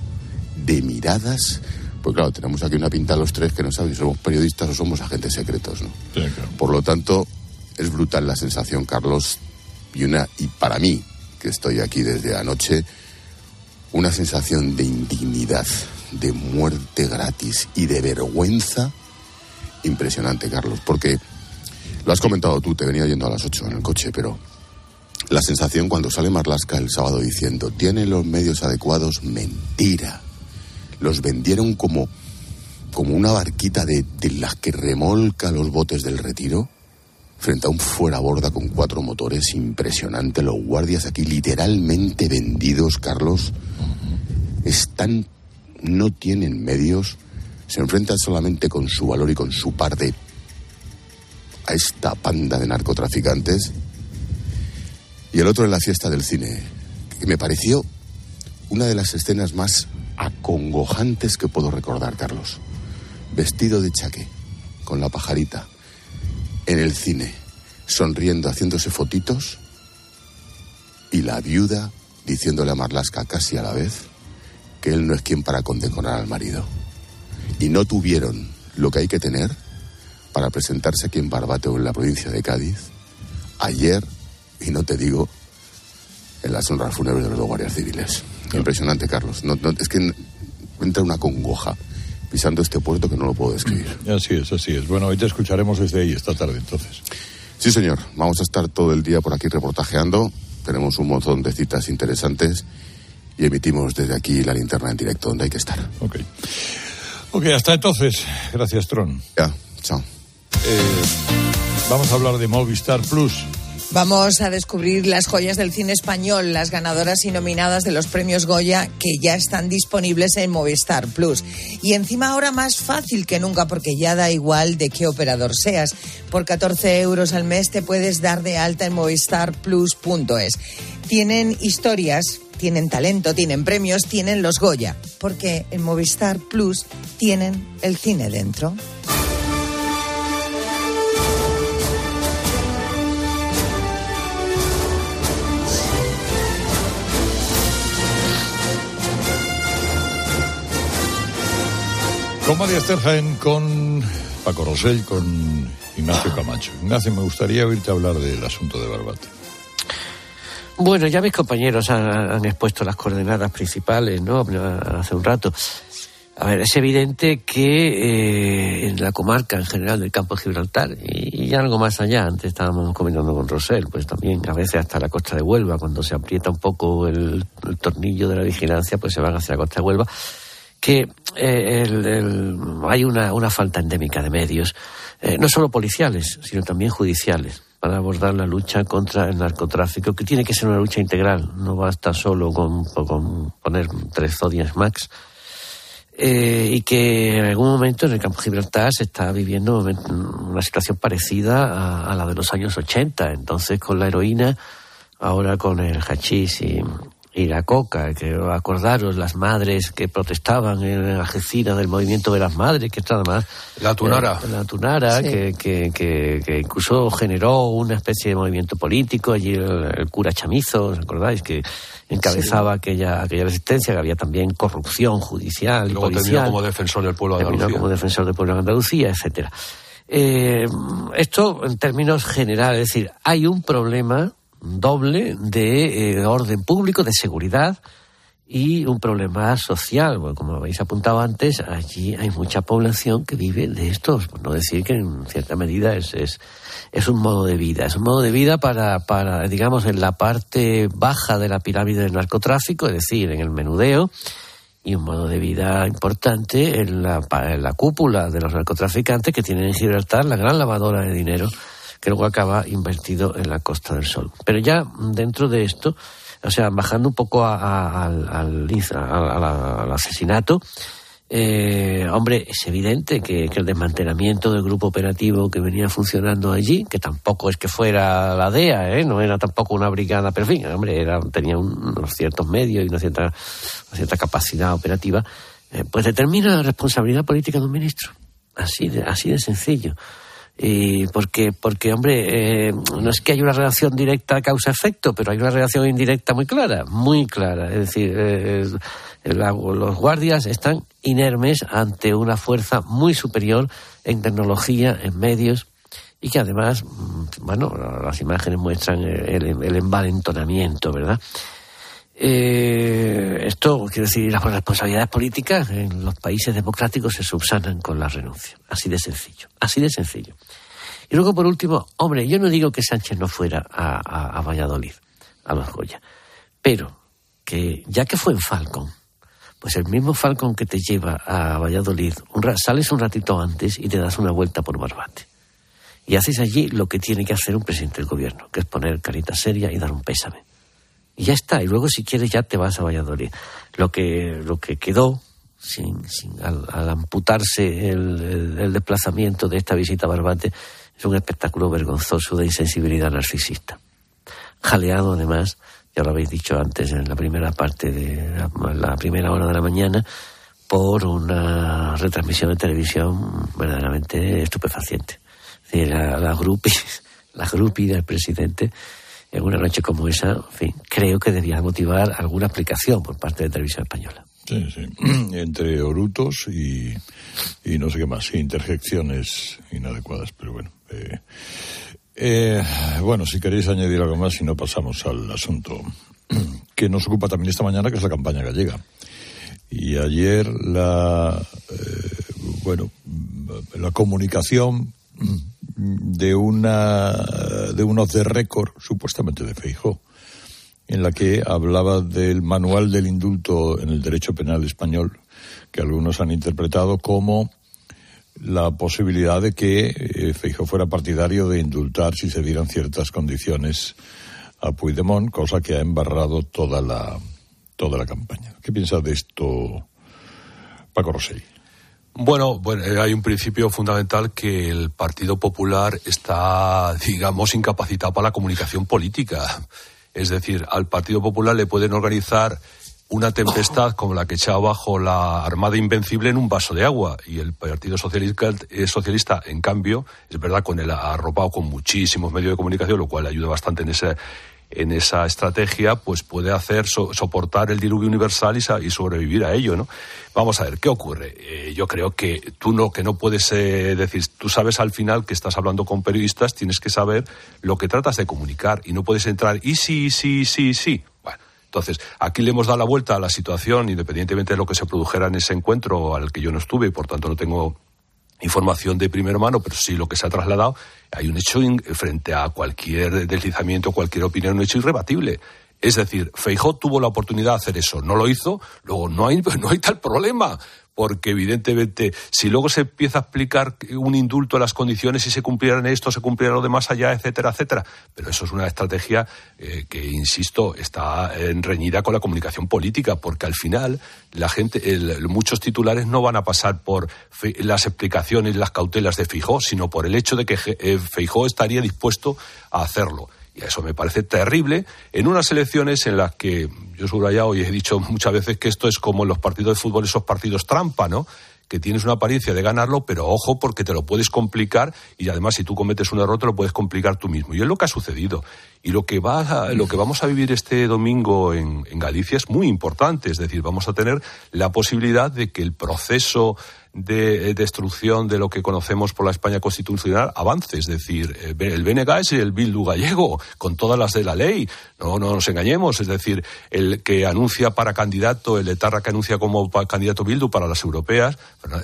de miradas. Pues claro, tenemos aquí una pinta los tres que no saben si somos periodistas o somos agentes secretos, ¿no? Por lo tanto, es brutal la sensación, Carlos, y una y para mí, que estoy aquí desde anoche, una sensación de indignidad, de muerte gratis y de vergüenza impresionante, Carlos, porque lo has comentado tú, te venía yendo a las 8 en el coche, pero la sensación cuando sale Marlasca el sábado diciendo, tiene los medios adecuados, mentira. Los vendieron como, como una barquita de, de las que remolca los botes del retiro frente a un fuera borda con cuatro motores impresionante. Los guardias aquí literalmente vendidos, Carlos, están, no tienen medios, se enfrentan solamente con su valor y con su parte a esta panda de narcotraficantes. Y el otro en la fiesta del cine, que me pareció una de las escenas más acongojantes que puedo recordar, Carlos. Vestido de chaqué, con la pajarita, en el cine, sonriendo, haciéndose fotitos, y la viuda diciéndole a Marlasca casi a la vez que él no es quien para condecorar al marido. Y no tuvieron lo que hay que tener para presentarse aquí en Barbate o en la provincia de Cádiz ayer, y no te digo, en las honras fúnebres de los guardias civiles. Impresionante, Carlos. No, no, es que entra una congoja pisando este puerto que no lo puedo describir. Así es, así es. Bueno, hoy te escucharemos desde ahí esta tarde, entonces. Sí, señor. Vamos a estar todo el día por aquí reportajeando. Tenemos un montón de citas interesantes y emitimos desde aquí la linterna en directo donde hay que estar. Ok. Ok, hasta entonces. Gracias, Tron. Ya, chao. Eh, vamos a hablar de Movistar Plus. Vamos a descubrir las joyas del cine español, las ganadoras y nominadas de los premios Goya que ya están disponibles en Movistar Plus. Y encima ahora más fácil que nunca porque ya da igual de qué operador seas. Por 14 euros al mes te puedes dar de alta en movistarplus.es. Tienen historias, tienen talento, tienen premios, tienen los Goya. Porque en Movistar Plus tienen el cine dentro. Con María con Paco Rosell, con Ignacio Camacho. Ignacio, me gustaría oírte hablar del asunto de Barbate. Bueno, ya mis compañeros han, han expuesto las coordenadas principales, ¿no? Hace un rato. A ver, es evidente que eh, en la comarca en general del campo de Gibraltar y, algo más allá, antes estábamos comentando con Rosel, pues también a veces hasta la costa de Huelva, cuando se aprieta un poco el, tornillo de la vigilancia, pues se van hacia la costa de Huelva, que eh, hay una, una, falta endémica de medios, eh, no solo policiales, sino también judiciales para abordar la lucha contra el narcotráfico, que tiene que ser una lucha integral, no basta solo con, con poner tres zodias max, eh, y que en algún momento en el campo de Gibraltar se está viviendo una situación parecida a, la de los años 80. Entonces, con la heroína, ahora con el hachís y, y la coca, que acordaros las madres que protestaban en Algeciras del movimiento de las madres, que está además... La Tunara. Eh, la Tunara, que, que, que, incluso generó una especie de movimiento político, allí el, cura Chamizo, ¿os acordáis? Que encabezaba aquella, aquella resistencia, que había también corrupción judicial y, Luego policial. como defensor del pueblo de Andalucía. como defensor del pueblo de Andalucía, etcétera. Eh, esto en términos generales, es decir, hay un problema doble de eh, orden público, de seguridad y un problema social. Bueno, como habéis apuntado antes, allí hay mucha población que vive de estos, por no decir que en cierta medida es, es, es un modo de vida. Es un modo de vida para, para, digamos, en la parte baja de la pirámide del narcotráfico, es decir, en el menudeo, y un modo de vida importante en la, en la cúpula de los narcotraficantes que tienen en Gibraltar la gran lavadora de dinero que luego acaba invertido en la Costa del Sol. Pero ya dentro de esto, o sea, bajando un poco al, al, asesinato, eh, hombre, es evidente que, el desmantelamiento del grupo operativo que venía funcionando allí, que tampoco es que fuera la DEA, ¿eh? no era tampoco una brigada, pero en fin, hombre, era, tenía unos ciertos medios y una cierta, cierta capacidad operativa, eh, pues determina la responsabilidad política de un ministro. Así de, así de sencillo. Y porque, porque hombre, eh, no es que haya una relación directa causa-efecto, pero hay una relación indirecta muy clara, muy clara. Es decir, eh, los guardias están inermes ante una fuerza muy superior en tecnología, en medios, y que además, mm, bueno, las imágenes muestran el, el envalentonamiento, ¿verdad? Eh, esto, quiero decir, las responsabilidades políticas en los países democráticos se subsanan con la renuncia. Así de sencillo. Así de sencillo. Y luego, por último, hombre, yo no digo que Sánchez no fuera a, Valladolid, a los Goya, pero que ya que fue en Falcon, pues el mismo Falcon que te lleva a Valladolid, sales un ratito antes y te das una vuelta por Barbate. Y haces allí lo que tiene que hacer un presidente del gobierno, que es poner carita seria y dar un pésame y ya está. Y luego, si quieres, ya te vas a Valladolid. Lo que, lo que quedó, sin, al, amputarse el, desplazamiento de esta visita a Barbate, es un espectáculo vergonzoso de insensibilidad narcisista. Jaleado, además, ya lo habéis dicho antes, en la primera parte de la, primera hora de la mañana, por una retransmisión de televisión verdaderamente estupefaciente. Es decir, la, la grupi, (laughs) la grupi del presidente en una noche como esa, en fin, creo que debía motivar alguna aplicación por parte de Televisión Española. Sí, sí. (clears throat) Entre orutos y, y no sé qué más, interjecciones inadecuadas, pero bueno. Eh, eh, bueno, si queréis añadir algo más, si no pasamos al asunto (clears throat) que nos ocupa también esta mañana, que es la campaña gallega. Y ayer la, eh, bueno, la comunicación de una de unos de récord supuestamente de Feijó en la que hablaba del manual del indulto en el derecho penal español que algunos han interpretado como la posibilidad de que eh, Feijó fuera partidario de indultar si se dieran ciertas condiciones a Puigdemont, cosa que ha embarrado toda la toda la campaña. ¿Qué piensa de esto Paco Rosell? Bueno, bueno, eh, hay un principio fundamental que el Partido Popular está, (laughs) digamos, incapacitado para la comunicación política. Es decir, al Partido Popular le pueden organizar una tempestad como la que echa abajo la Armada Invencible en un vaso de agua. Y el Partido Socialista, eh, Socialista en cambio, es verdad, con el arropado con muchísimos medios de comunicación, lo cual ayuda bastante en ese en esa estrategia, pues puede hacer soportar el diluvio universal y, sobrevivir a ello, ¿no? Vamos a ver, ¿qué ocurre? Eh, yo creo que tú no, que no puedes eh, decir, tú sabes al final que estás hablando con periodistas, tienes que saber lo que tratas de comunicar y no puedes entrar, y sí, sí, sí, sí. Bueno, Entonces, aquí le hemos dado la vuelta a la situación, independientemente de lo que se produjera en ese encuentro al que yo no estuve y por tanto no tengo información de primera mano, pero sí lo que se ha trasladado, hay un hecho frente a cualquier deslizamiento, cualquier opinión, un hecho irrebatible. Es decir, Feijó tuvo la oportunidad de hacer eso, no lo hizo, luego no hay, (laughs) no hay tal problema porque evidentemente si luego se empieza a explicar un indulto a las condiciones, si se cumplieran esto, se cumpliera lo de más allá, etcétera, etcétera. Pero eso es una estrategia eh, que, insisto, está reñida con la comunicación política, porque al final la gente, muchos titulares no van a pasar por las explicaciones, las cautelas de Fijó, sino por el hecho de que eh, Feijó estaría dispuesto a hacerlo. Y eso me parece terrible en unas elecciones en las que yo subrayado y he dicho muchas veces que esto es como en los partidos de fútbol, esos partidos trampa, ¿no? que tienes una apariencia de ganarlo, pero ojo porque te lo puedes complicar y además si tú cometes un error te lo puedes complicar tú mismo. Y es lo que ha sucedido. Y lo que, va lo que vamos a vivir este domingo en Galicia es muy importante, es decir, vamos a tener la posibilidad de que el proceso de destrucción de lo que conocemos por la España constitucional avance. Es decir, eh, el BNG es el Bildu gallego, con todas las de la ley. No, no nos engañemos. Es decir, el que anuncia para candidato, el etarra que anuncia como candidato Bildu para las europeas,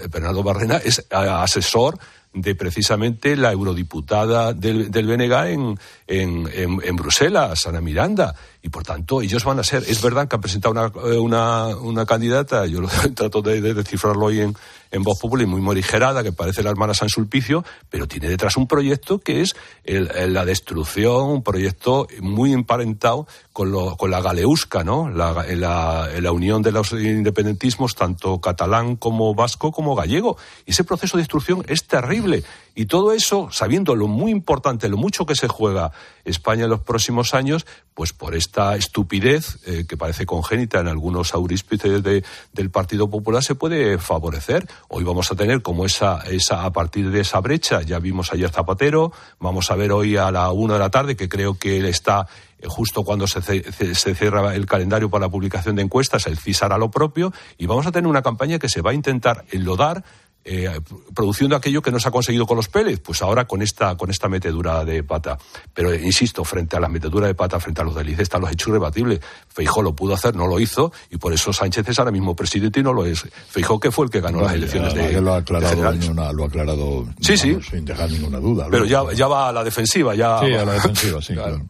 Bernardo Barrena, es asesor de precisamente la eurodiputada del, del BNG en, en, en, Bruselas, Ana Miranda. Y por tanto, ellos van a ser. Es verdad que han presentado una, eh, una, una candidata, yo lo, (laughs) trato de, de descifrarlo hoy en, en voz popular muy morigerada, que parece la hermana San Sulpicio, pero tiene detrás un proyecto que es la destrucción, un proyecto muy emparentado con, lo, con la galeusca, ¿no? La, la, unión de los independentismos, tanto catalán como vasco como gallego. Y ese proceso de destrucción es terrible. Y todo eso, sabiendo lo muy importante, lo mucho que se juega España en los próximos años, pues por esta estupidez eh, que parece congénita en algunos auríspices del Partido Popular se puede favorecer. Hoy vamos a tener como esa, esa, a partir de esa brecha, ya vimos ayer Zapatero, vamos a ver hoy a la una de la tarde, que creo que él está justo cuando se, se, cierra el calendario para la publicación de encuestas, el CIS hará lo propio, y vamos a tener una campaña que se va a intentar enlodar eh, produciendo aquello que no se ha conseguido con los Pérez, pues ahora con esta, con esta metedura de pata. Pero insisto, frente a la metedura de pata, frente a los delices, están los hechos irrebatibles. Feijó lo pudo hacer, no lo hizo, y por eso Sánchez es ahora mismo presidente y no lo es. Feijó que fue el que ganó las elecciones de. Lo ha aclarado, lo ha aclarado sí, sí. sin dejar ninguna duda. Pero ya, ya va a la defensiva, ya. Sí, a la defensiva, sí, (laughs) claro.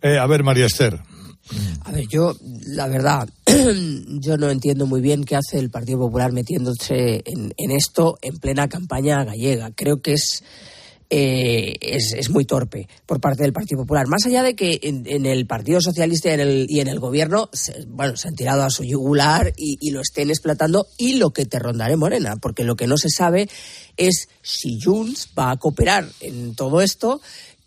Eh, a ver, María Esther. A ver, yo, la verdad, (clears throat) yo no entiendo muy bien qué hace el Partido Popular metiéndose en, esto en plena campaña gallega. Creo que eh, es, es, muy torpe por parte del Partido Popular. Más allá de que en, el Partido Socialista y en el, y en el Gobierno, se, bueno, se han tirado a su yugular y, y, lo estén explotando y lo que te rondaré Morena, porque lo que no se sabe es si Junts va a cooperar en todo esto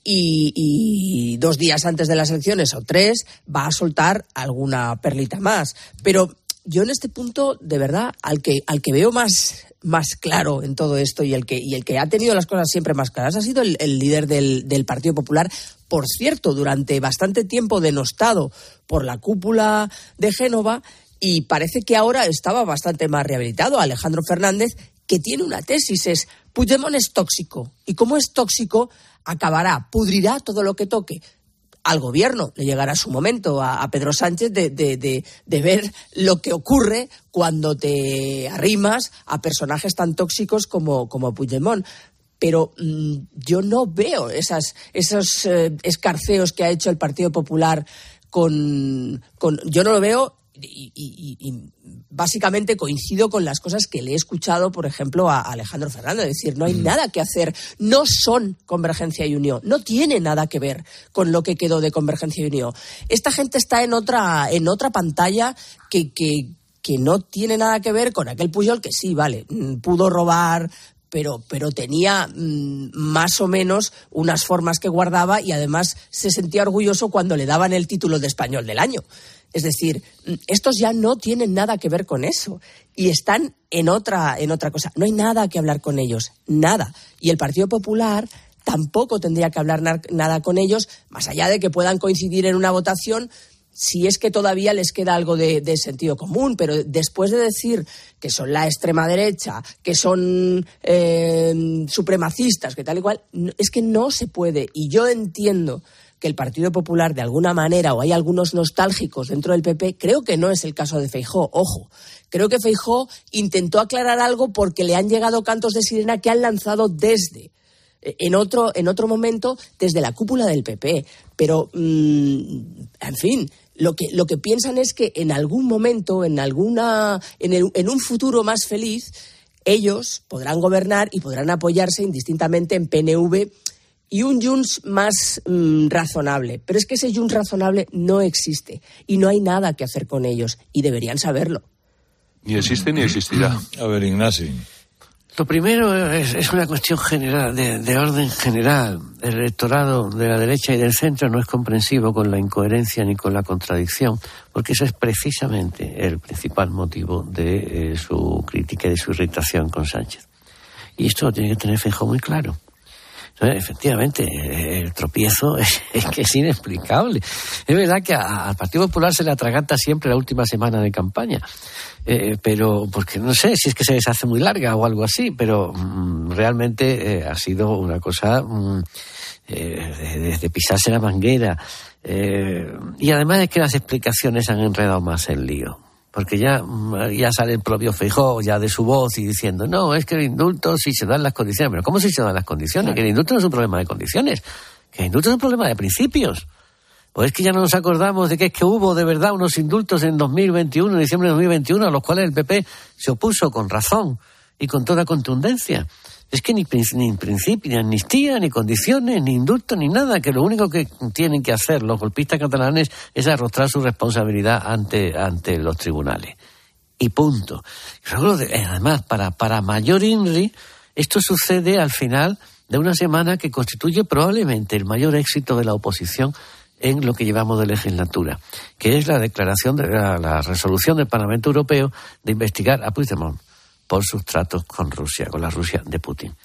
y, dos días antes de las elecciones o tres va a soltar alguna perlita más. Pero yo en este punto, de verdad, al que, al que veo más, más claro en todo esto y el, que, y el que ha tenido las cosas siempre más claras ha sido el, líder del, del, Partido Popular. Por cierto, durante bastante tiempo denostado por la cúpula de Génova y parece que ahora estaba bastante más rehabilitado. Alejandro Fernández, que tiene una tesis, es Puigdemont es tóxico. Y como es tóxico, acabará, pudrirá todo lo que toque. Al gobierno le llegará su momento, a, Pedro Sánchez, de, de, ver lo que ocurre cuando te arrimas a personajes tan tóxicos como, como Puigdemont pero mm, yo no veo esas, esos eh, escarceos que ha hecho el Partido Popular con, con, yo no lo veo y, básicamente coincido con las cosas que le he escuchado, por ejemplo, a Alejandro Fernández. Es decir, no hay mm. nada que hacer. No son Convergencia y Unión. No tiene nada que ver con lo que quedó de Convergencia y Unión. Esta gente está en otra, en otra pantalla que, que, que no tiene nada que ver con aquel Puyol que sí, vale, mm, pudo robar, pero, pero tenía mm, más o menos unas formas que guardaba y además se sentía orgulloso cuando le daban el título de español del año. Es decir, mm, estos ya no tienen nada que ver con eso y están en otra, en otra cosa. No hay nada que hablar con ellos, nada. Y el Partido Popular tampoco tendría que hablar nada con ellos, más allá de que puedan coincidir en una votación si es que todavía les queda algo de, sentido común, pero después de decir que son la extrema derecha, que son eh, supremacistas, que tal y cual, es que no se puede. Y yo entiendo que el Partido Popular de alguna manera o hay algunos nostálgicos dentro del PP, creo que no es el caso de Feijó, ojo. Creo que Feijó intentó aclarar algo porque le han llegado cantos de sirena que han lanzado desde eh, en otro, en otro momento desde la cúpula del PP. Pero, mm, en fin, lo que, lo que piensan es que en algún momento, en, alguna, en, en un futuro más feliz, ellos podrán gobernar y podrán apoyarse indistintamente en PNV y un Junts más mm, razonable. Pero es que ese Junts razonable no existe y no hay nada que hacer con ellos y deberían saberlo. Ni existe ni existirá. A ver, Ignacio. Lo primero es, una cuestión general, de, orden general. El electorado de la derecha y del centro no es comprensivo con la incoherencia ni con la contradicción, porque eso es precisamente el principal motivo de eh, su crítica y de su irritación con Sánchez. Y esto lo tiene que tener fijo muy claro efectivamente, el tropiezo (laughs) es, que es inexplicable. Es verdad que al Partido Popular se le atraganta siempre la última semana de campaña, eh, pero porque no sé si es que se les hace muy larga o algo así, pero mm, realmente eh, ha sido una cosa mm, eh, de, pisarse la manguera. y además es que las explicaciones han enredado más el lío porque ya, ya sale el propio Feijó ya de su voz y diciendo, no, es que el indulto si se dan las condiciones. Pero ¿cómo si se dan las condiciones? Que el indulto no es un problema de condiciones, que el indulto es un problema de principios. Pues es que ya no nos acordamos de que es que hubo de verdad unos indultos en 2021, en diciembre de 2021, a los cuales el PP se opuso con razón y con toda contundencia. Es que ni, ni principio, ni amnistía, ni condiciones, ni indulto, ni nada, que lo único que tienen que hacer los golpistas catalanes es arrostrar su responsabilidad ante, ante los tribunales. Y punto. Eh, además, para, para mayor INRI, esto sucede al final de una semana que constituye probablemente el mayor éxito de la oposición en lo que llevamos de legislatura, que es la declaración de la, la resolución del Parlamento Europeo de investigar a Puigdemont por sus tratos con Rusia, con la Rusia de Putin.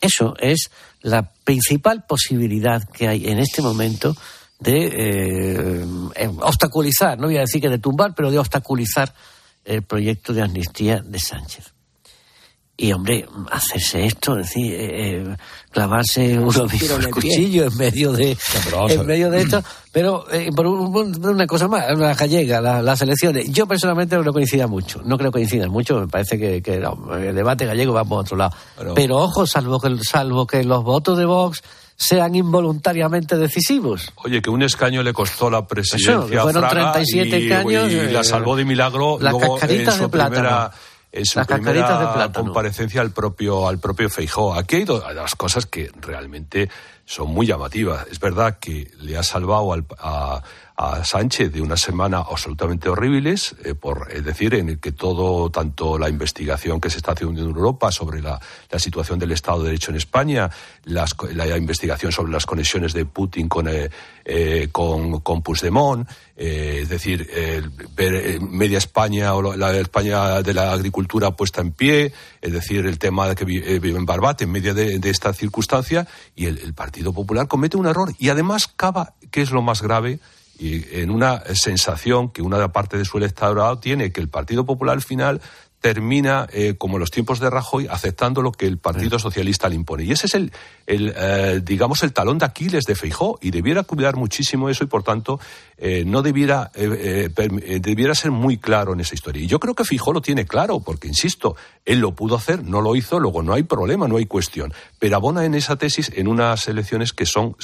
Eso es la principal posibilidad que hay en este momento de eh, eh, obstaculizar, no voy a decir que de tumbar, pero de obstaculizar el proyecto de amnistía de Sánchez. Y hombre, hacerse esto, es decir, eh, eh clavarse uno mismo el cuchillo en medio de, (laughs) en medio de esto. Pero eh, por, una cosa más, la gallega, las elecciones. Yo personalmente no coincida mucho, no creo que coincidan mucho. Me parece que, el debate gallego va por otro lado. Pero, ojo, salvo que, salvo que los votos de Vox sean involuntariamente decisivos. Oye, que un escaño le costó la presidencia fueron 37 y, años, y, la salvó de milagro. Las cascaritas de plátano en su primera comparecencia al propio, al propio Feijó. Aquí hay dos cosas que realmente son muy llamativas. Es verdad que le ha salvado al, a, a Sánchez de una semana absolutamente horribles, eh, por es decir, en el que todo, tanto la investigación que se está haciendo en Europa sobre la, situación del Estado de Derecho en España, las, la investigación sobre las conexiones de Putin con, eh, eh con, con, Puigdemont, eh, es decir, ver media España o la España de la agricultura puesta en pie, es decir, el tema de que vive en Barbate en medio de, esta circunstancia, y el Partido Popular comete un error. Y además cava, que es lo más grave, en una sensación que una parte de su electorado tiene que el Partido Popular al final termina, eh, como en los tiempos de Rajoy, aceptando lo que el Partido Socialista le impone. Y ese es el, el eh, digamos, el talón de Aquiles de Feijó, y debiera cuidar muchísimo eso, y por tanto, eh, no debiera, debiera ser muy claro en esa historia. Y yo creo que Feijó lo tiene claro, porque, insisto, él lo pudo hacer, no lo hizo, luego no hay problema, no hay cuestión. Pero abona en esa tesis en unas elecciones que son,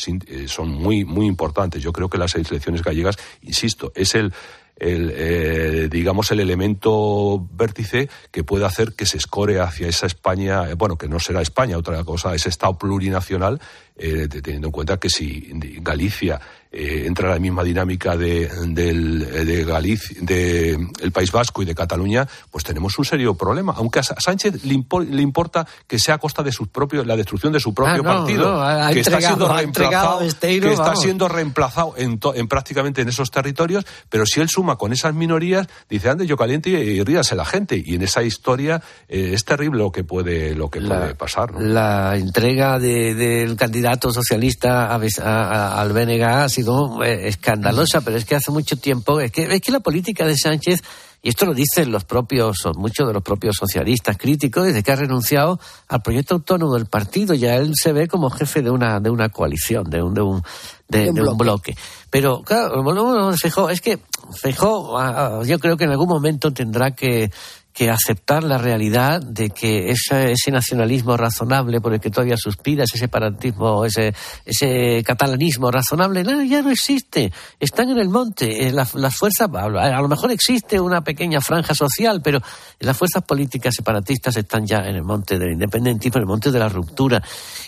son muy, muy importantes. Yo creo que las elecciones gallegas, insisto, es el el, eh, digamos, el elemento vértice que puede hacer que se escore hacia esa España, eh, bueno, que no será España, otra cosa, ese Estado plurinacional, eh, teniendo en cuenta que si Galicia eh, entra la misma dinámica de, del, de Galicia, de el País Vasco y de Cataluña, pues tenemos un serio problema. Aunque a Sánchez le, le importa que sea a costa de su propio, la destrucción de su propio ah, partido, que está siendo reemplazado, que está siendo reemplazado en, en, prácticamente en esos territorios, pero si él suma con esas minorías, dice ande yo caliente y, ríase la gente. Y en esa historia eh, es terrible lo que puede, lo que puede pasar. La entrega del candidato socialista al BNG ha sido eh, escandalosa, pero es que hace mucho tiempo, es que, es que la política de Sánchez, y esto lo dicen los propios, o muchos de los propios socialistas críticos, desde que ha renunciado al proyecto autónomo del partido, ya él se ve como jefe de una, de una coalición, de un, de un, de, de un bloque. Pero, claro, a Feijóo, es que Feijóo, yo creo que en algún momento tendrá que, que aceptar la realidad de que ese, ese, nacionalismo razonable por el que todavía suspira, ese separatismo, ese, ese catalanismo razonable, no, ya no existe. Están en el monte. Eh, las, las fuerzas, a lo mejor existe una pequeña franja social, pero las fuerzas políticas separatistas están ya en el monte del independentismo, en el monte de la ruptura.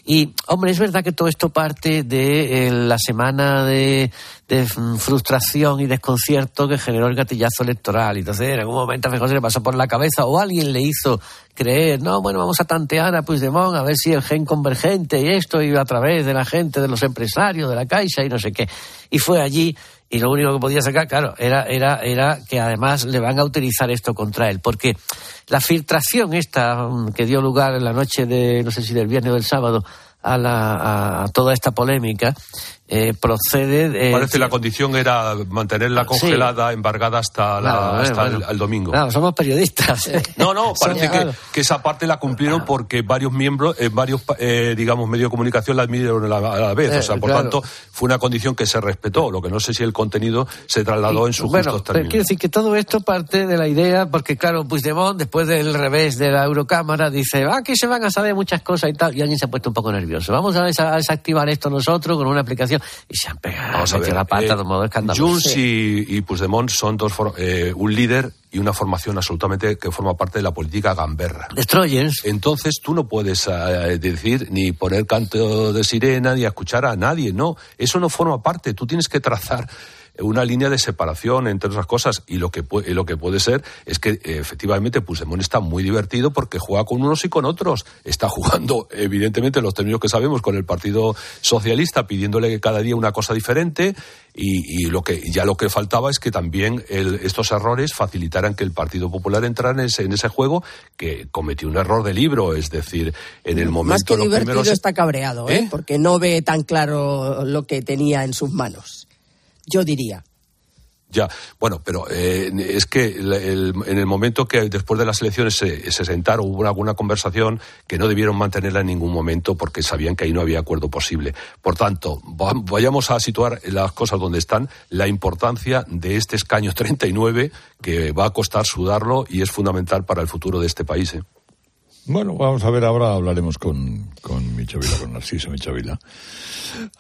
Y, hombre, es verdad que todo esto parte de eh, la semana de, de, frustración y desconcierto que generó el gatillazo electoral. Y entonces, en algún momento a Feijóo se le pasó por la cabeza o alguien le hizo creer, no, bueno, vamos a tantear a Puigdemont a ver si el gen convergente y esto iba a través de la gente, de los empresarios, de la Caixa y no sé qué. Y fue allí y lo único que podía sacar, claro, era, era, era que además le van a utilizar esto contra él, porque la filtración esta que dio lugar en la noche de, no sé si del viernes o del sábado, a, la, a toda esta polémica, eh, procede. Eh, Parece que la condición era mantenerla congelada, sí. embargada hasta, la, Claro, hasta bueno. el, el domingo. Claro, somos periodistas. No, no, (laughs) parece que, Claro. que esa parte la cumplieron porque varios miembros, eh, varios, eh, digamos, medios de comunicación la admitieron a la, a la vez. Eh, o sea, por claro. tanto, fue una condición que se respetó. Lo que no sé si el contenido se trasladó en sus bueno, justos pero términos. quiero decir que todo esto parte de la idea, porque claro, Puigdemont, después del revés de la Eurocámara, dice, ah, que se van a saber muchas cosas y tal, y alguien se ha puesto un poco nervioso. Vamos a desactivar esto nosotros con una aplicación, y se han pegado, Vamos a ver, la pata eh, de un modo escandaloso. Junts y, y Puigdemont son dos, for- eh, un líder y una formación absolutamente que forma parte de la política gamberra. Destroyers. Entonces tú no puedes eh, decir ni poner canto de sirena ni escuchar a nadie, no, eso no forma parte, tú tienes que trazar una línea de separación entre otras cosas y lo que puede, lo que puede ser es que eh, efectivamente Puigdemont está muy divertido porque juega con unos y con otros está jugando (laughs) evidentemente en los términos que sabemos con el Partido Socialista pidiéndole cada día una cosa diferente y, y lo que ya lo que faltaba es que también el- estos errores facilitaran que el Partido Popular entrara en ese, en ese juego que cometió un error de libro es decir en el momento Más que divertido primeros está cabreado, ¿eh? porque no ve tan claro lo que tenía en sus manos. Yo diría. Ya, bueno, pero eh, es que en el momento que después de las elecciones se, se sentaron, hubo alguna conversación que no debieron mantenerla en ningún momento porque sabían que ahí no había acuerdo posible. Por tanto, va- vayamos a situar las cosas donde están, la importancia de este escaño 39 que va a costar sudarlo y es fundamental para el futuro de este país. ¿eh? Bueno, vamos a ver, ahora hablaremos con, con Michavila, con Narciso Michavila,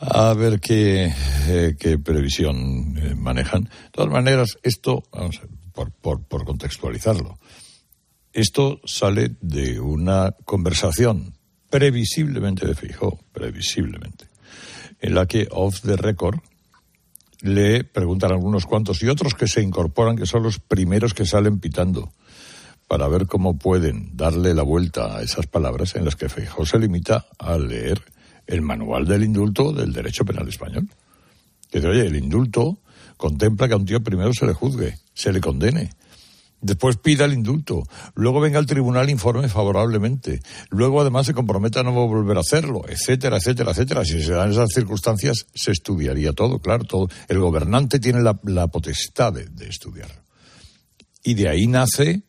a ver qué, eh, qué previsión eh, manejan. De todas maneras, esto, vamos a ver, por, por, contextualizarlo, esto sale de una conversación previsiblemente de Fijó, previsiblemente, en la que off the record le preguntan algunos cuantos y otros que se incorporan, que son los primeros que salen pitando para ver cómo pueden darle la vuelta a esas palabras en las que Feijóo se limita a leer el manual del indulto del derecho penal español. Que dice, oye, el indulto contempla que a un tío primero se le juzgue, se le condene, después pida el indulto, luego venga al tribunal informe favorablemente, luego además se comprometa a no volver a hacerlo, etcétera, etcétera, etcétera. Si se dan esas circunstancias, se estudiaría todo, claro, todo. El gobernante tiene la, la potestad de, de estudiar. Y de ahí nace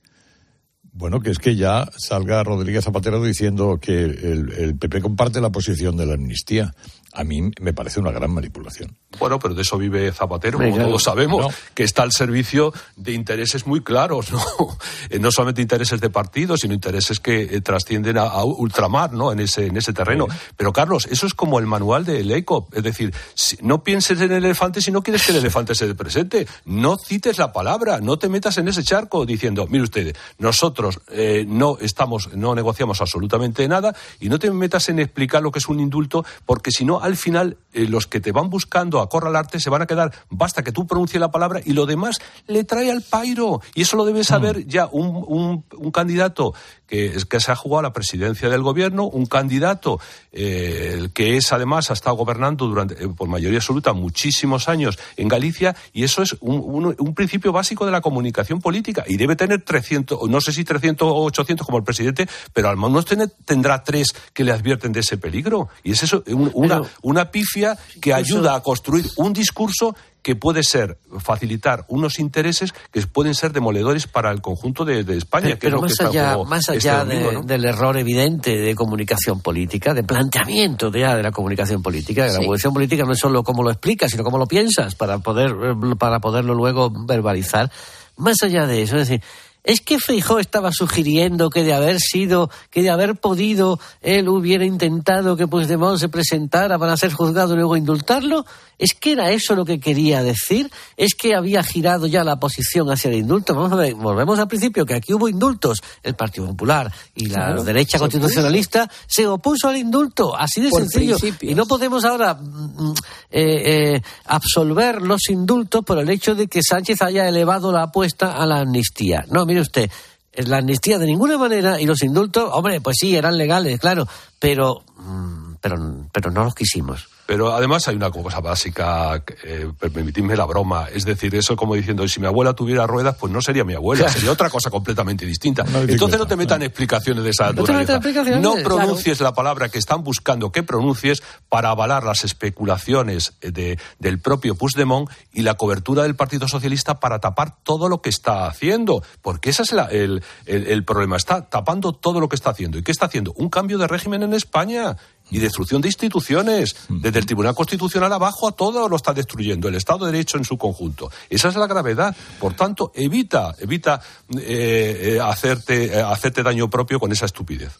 bueno, que es que ya salga Rodríguez Zapatero diciendo que el, el PP comparte la posición de la amnistía. A mí me parece una gran manipulación. Bueno, pero de eso vive Zapatero, como todos sabemos, no. que está al servicio de intereses muy claros, ¿no? (laughs) Eh, no solamente intereses de partido, sino intereses que eh, trascienden a, a ultramar, ¿no? En ese, en ese terreno. Pero, Carlos, eso es como el manual del ECOP. Es decir, si- no pienses en el elefante si no quieres que el elefante se presente. No cites la palabra, no te metas en ese charco diciendo, mire usted, nosotros eh, no estamos, no negociamos absolutamente nada y no te metas en explicar lo que es un indulto, porque si no, al final, eh, los que te van buscando a acorralarte se van a quedar, basta que tú pronuncies la palabra y lo demás le trae al pairo. Y eso lo debe saber ya un, un- un candidato que, que se ha jugado la presidencia del gobierno, un candidato eh, que es además ha estado gobernando durante, eh, por mayoría absoluta muchísimos años en Galicia y eso es un, un, principio básico de la comunicación política y debe tener 300, no sé si 300 o 800 como el presidente, pero al menos tendrá tres que le advierten de ese peligro y es eso una, una pifia que ayuda a construir un discurso que puede ser facilitar unos intereses que pueden ser demoledores para el conjunto de, España. Pero, más, allá, más este allá del error evidente de comunicación política, de planteamiento de, de la comunicación política, de la comunicación política no es solo cómo lo explicas, sino cómo lo piensas para, poder, para poderlo luego verbalizar. Más allá de eso, es decir, ¿Es que Feijó estaba sugiriendo que de haber sido, que de haber podido, él hubiera intentado que Puigdemont se presentara para ser juzgado y luego indultarlo? ¿Es que era eso lo que quería decir? ¿Es que había girado ya la posición hacia el indulto? Vamos a ver, volvemos al principio, que aquí hubo indultos. El Partido Popular y la derecha constitucionalista se opuso al indulto, así de sencillo. Y no podemos ahora mm, mm, eh, eh, absolver los indultos por el hecho de que Sánchez haya elevado la apuesta a la amnistía. No, mire usted, la amnistía de ninguna manera y los indultos, hombre, pues sí, eran legales, claro, pero, mm, pero, pero no los quisimos. Pero además hay una cosa básica, eh, permitidme la broma, es decir, eso como diciendo, si mi abuela tuviera ruedas, pues no sería mi abuela, sería otra cosa completamente distinta. Entonces no te metan explicaciones de esa naturaleza. No, pronuncies la palabra que están buscando que pronuncies para avalar las especulaciones de, del propio Puigdemont y la cobertura del Partido Socialista para tapar todo lo que está haciendo. Porque ese es el, el, el problema, está tapando todo lo que está haciendo. ¿Y qué está haciendo? Un cambio de régimen en España y destrucción de instituciones. Desde el Tribunal Constitucional abajo a todo lo está destruyendo, el Estado de Derecho en su conjunto. Esa es la gravedad. Por tanto, evita, evita eh, eh, hacerte, eh, hacerte daño propio con esa estupidez.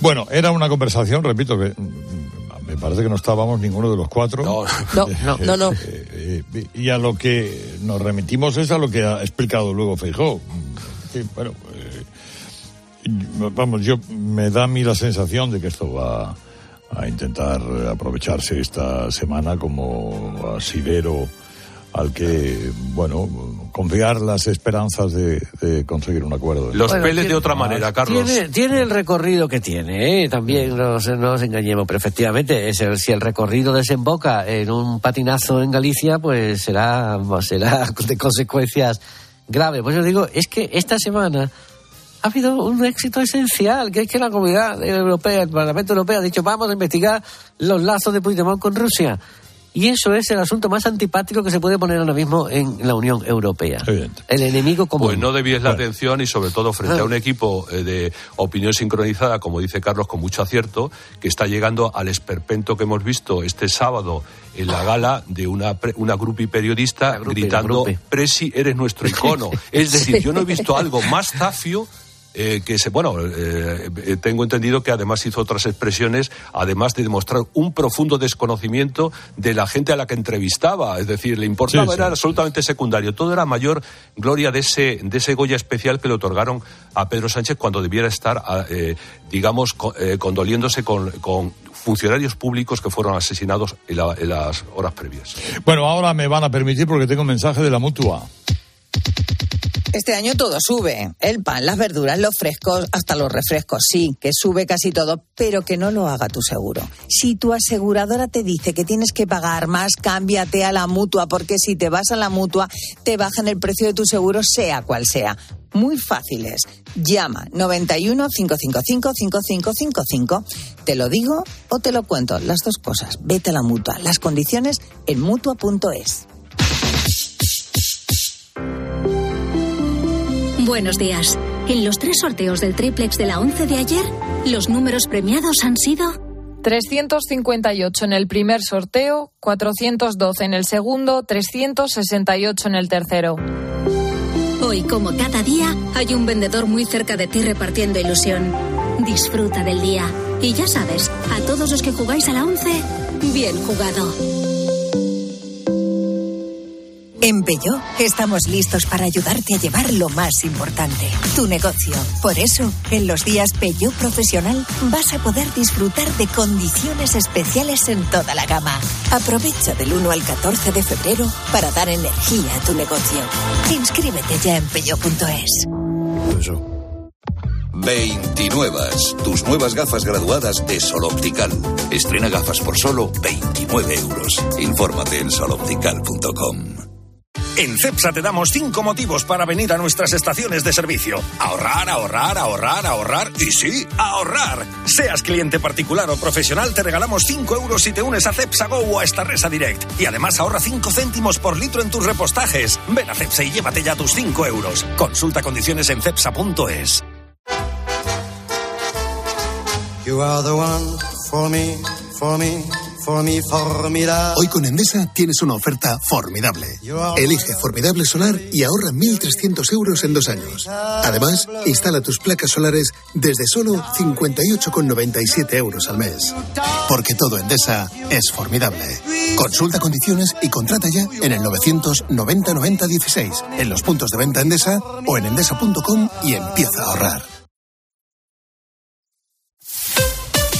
Bueno, era una conversación, repito, que me parece que no estábamos ninguno de los cuatro. No, no, no. (laughs) y a lo que nos remitimos es a lo que ha explicado luego Feijó. bueno, vamos, yo me da a mí la sensación de que esto va a intentar aprovecharse esta semana como asidero al que, bueno, confiar las esperanzas de, conseguir un acuerdo. Los peles de otra manera, Carlos. Tiene, el recorrido que tiene, ¿eh? también no nos engañemos, pero efectivamente, es el, si el recorrido desemboca en un patinazo en Galicia, pues será, será de consecuencias graves. Pues yo digo, es que esta semana ha habido un éxito esencial, que es que la comunidad europea, el Parlamento Europeo ha dicho vamos a investigar los lazos de Puigdemont con Rusia. Y eso es el asunto más antipático que se puede poner ahora mismo en la Unión Europea. El enemigo común. Pues no debíes la atención y sobre todo frente a un equipo eh, de opinión sincronizada, como dice Carlos con mucho acierto, que está llegando al esperpento que hemos visto este sábado en la gala de una, una grupi periodista gritando, Presi, eres nuestro (laughs) icono. Es decir, yo no he visto algo más zafio eh, que se, bueno, eh, eh, tengo entendido que además hizo otras expresiones, además de demostrar un profundo desconocimiento de la gente a la que entrevistaba, es decir, le importaba, era absolutamente secundario, todo era mayor gloria de ese, de ese Goya especial que le otorgaron a Pedro Sánchez cuando debiera estar, digamos, condoliéndose con, con funcionarios públicos que fueron asesinados en, en, las horas previas. Bueno, ahora me van a permitir porque tengo un mensaje de la mutua. Este año todo sube. El pan, las verduras, los frescos, hasta los refrescos. Sí, que sube casi todo, pero que no lo haga tu seguro. Si tu aseguradora te dice que tienes que pagar más, cámbiate a la mutua, porque si te vas a la mutua, te bajan el precio de tu seguro, sea cual sea. Muy fáciles. Llama 91 555 5555. Te lo digo o te lo cuento, las dos cosas. Vete a la mutua. Las condiciones en mutua.es. Buenos días. En los tres sorteos del triplex de la 11 de ayer, los números premiados han sido 358 en el primer sorteo, 412 en el segundo, 368 en el tercero. Hoy, como cada día, hay un vendedor muy cerca de ti repartiendo ilusión. Disfruta del día. Y ya sabes, a todos los que jugáis a la 11, bien jugado. En Peyo estamos listos para ayudarte a llevar lo más importante, tu negocio. Por eso, en los días Peyo Profesional vas a poder disfrutar de condiciones especiales en toda la gama. Aprovecha del 1 al 14 de febrero para dar energía a tu negocio. Inscríbete ya en peyo.es. 29. Tus nuevas gafas graduadas de Sol Optical. Estrena gafas por solo 29 euros. Infórmate en soloptical.com. En CEPSA te damos cinco motivos para venir a nuestras estaciones de servicio. Ahorrar, ahorrar, ahorrar, ahorrar y sí, ahorrar. Seas cliente particular o profesional, te regalamos 5 euros si te unes a CEPSA Go o a Estarresa Direct. Y además ahorra 5 céntimos por litro en tus repostajes. Ven a CEPSA y llévate ya tus 5 euros. Consulta condiciones en cepsa.es. You are the one for me, for me, for me, formidable. Hoy con Endesa tienes una oferta formidable. Elige Formidable Solar y ahorra 1.300 euros en dos años. Además, instala tus placas solares desde solo 58,97 euros al mes. Porque todo Endesa es formidable. Consulta condiciones y contrata ya en el 990 90 16, en los puntos de venta Endesa o en endesa.com y empieza a ahorrar.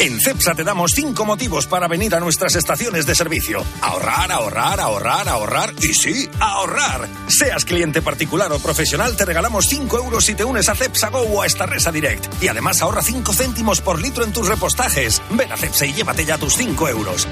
En CEPSA te damos cinco motivos para venir a nuestras estaciones de servicio. Ahorrar, ahorrar, ahorrar, ahorrar y sí, ahorrar. Seas cliente particular o profesional, te regalamos 5 euros si te unes a CEPSA Go o a Estarresa Direct. Y además ahorra 5 céntimos por litro en tus repostajes. Ven a CEPSA y llévate ya tus 5 euros.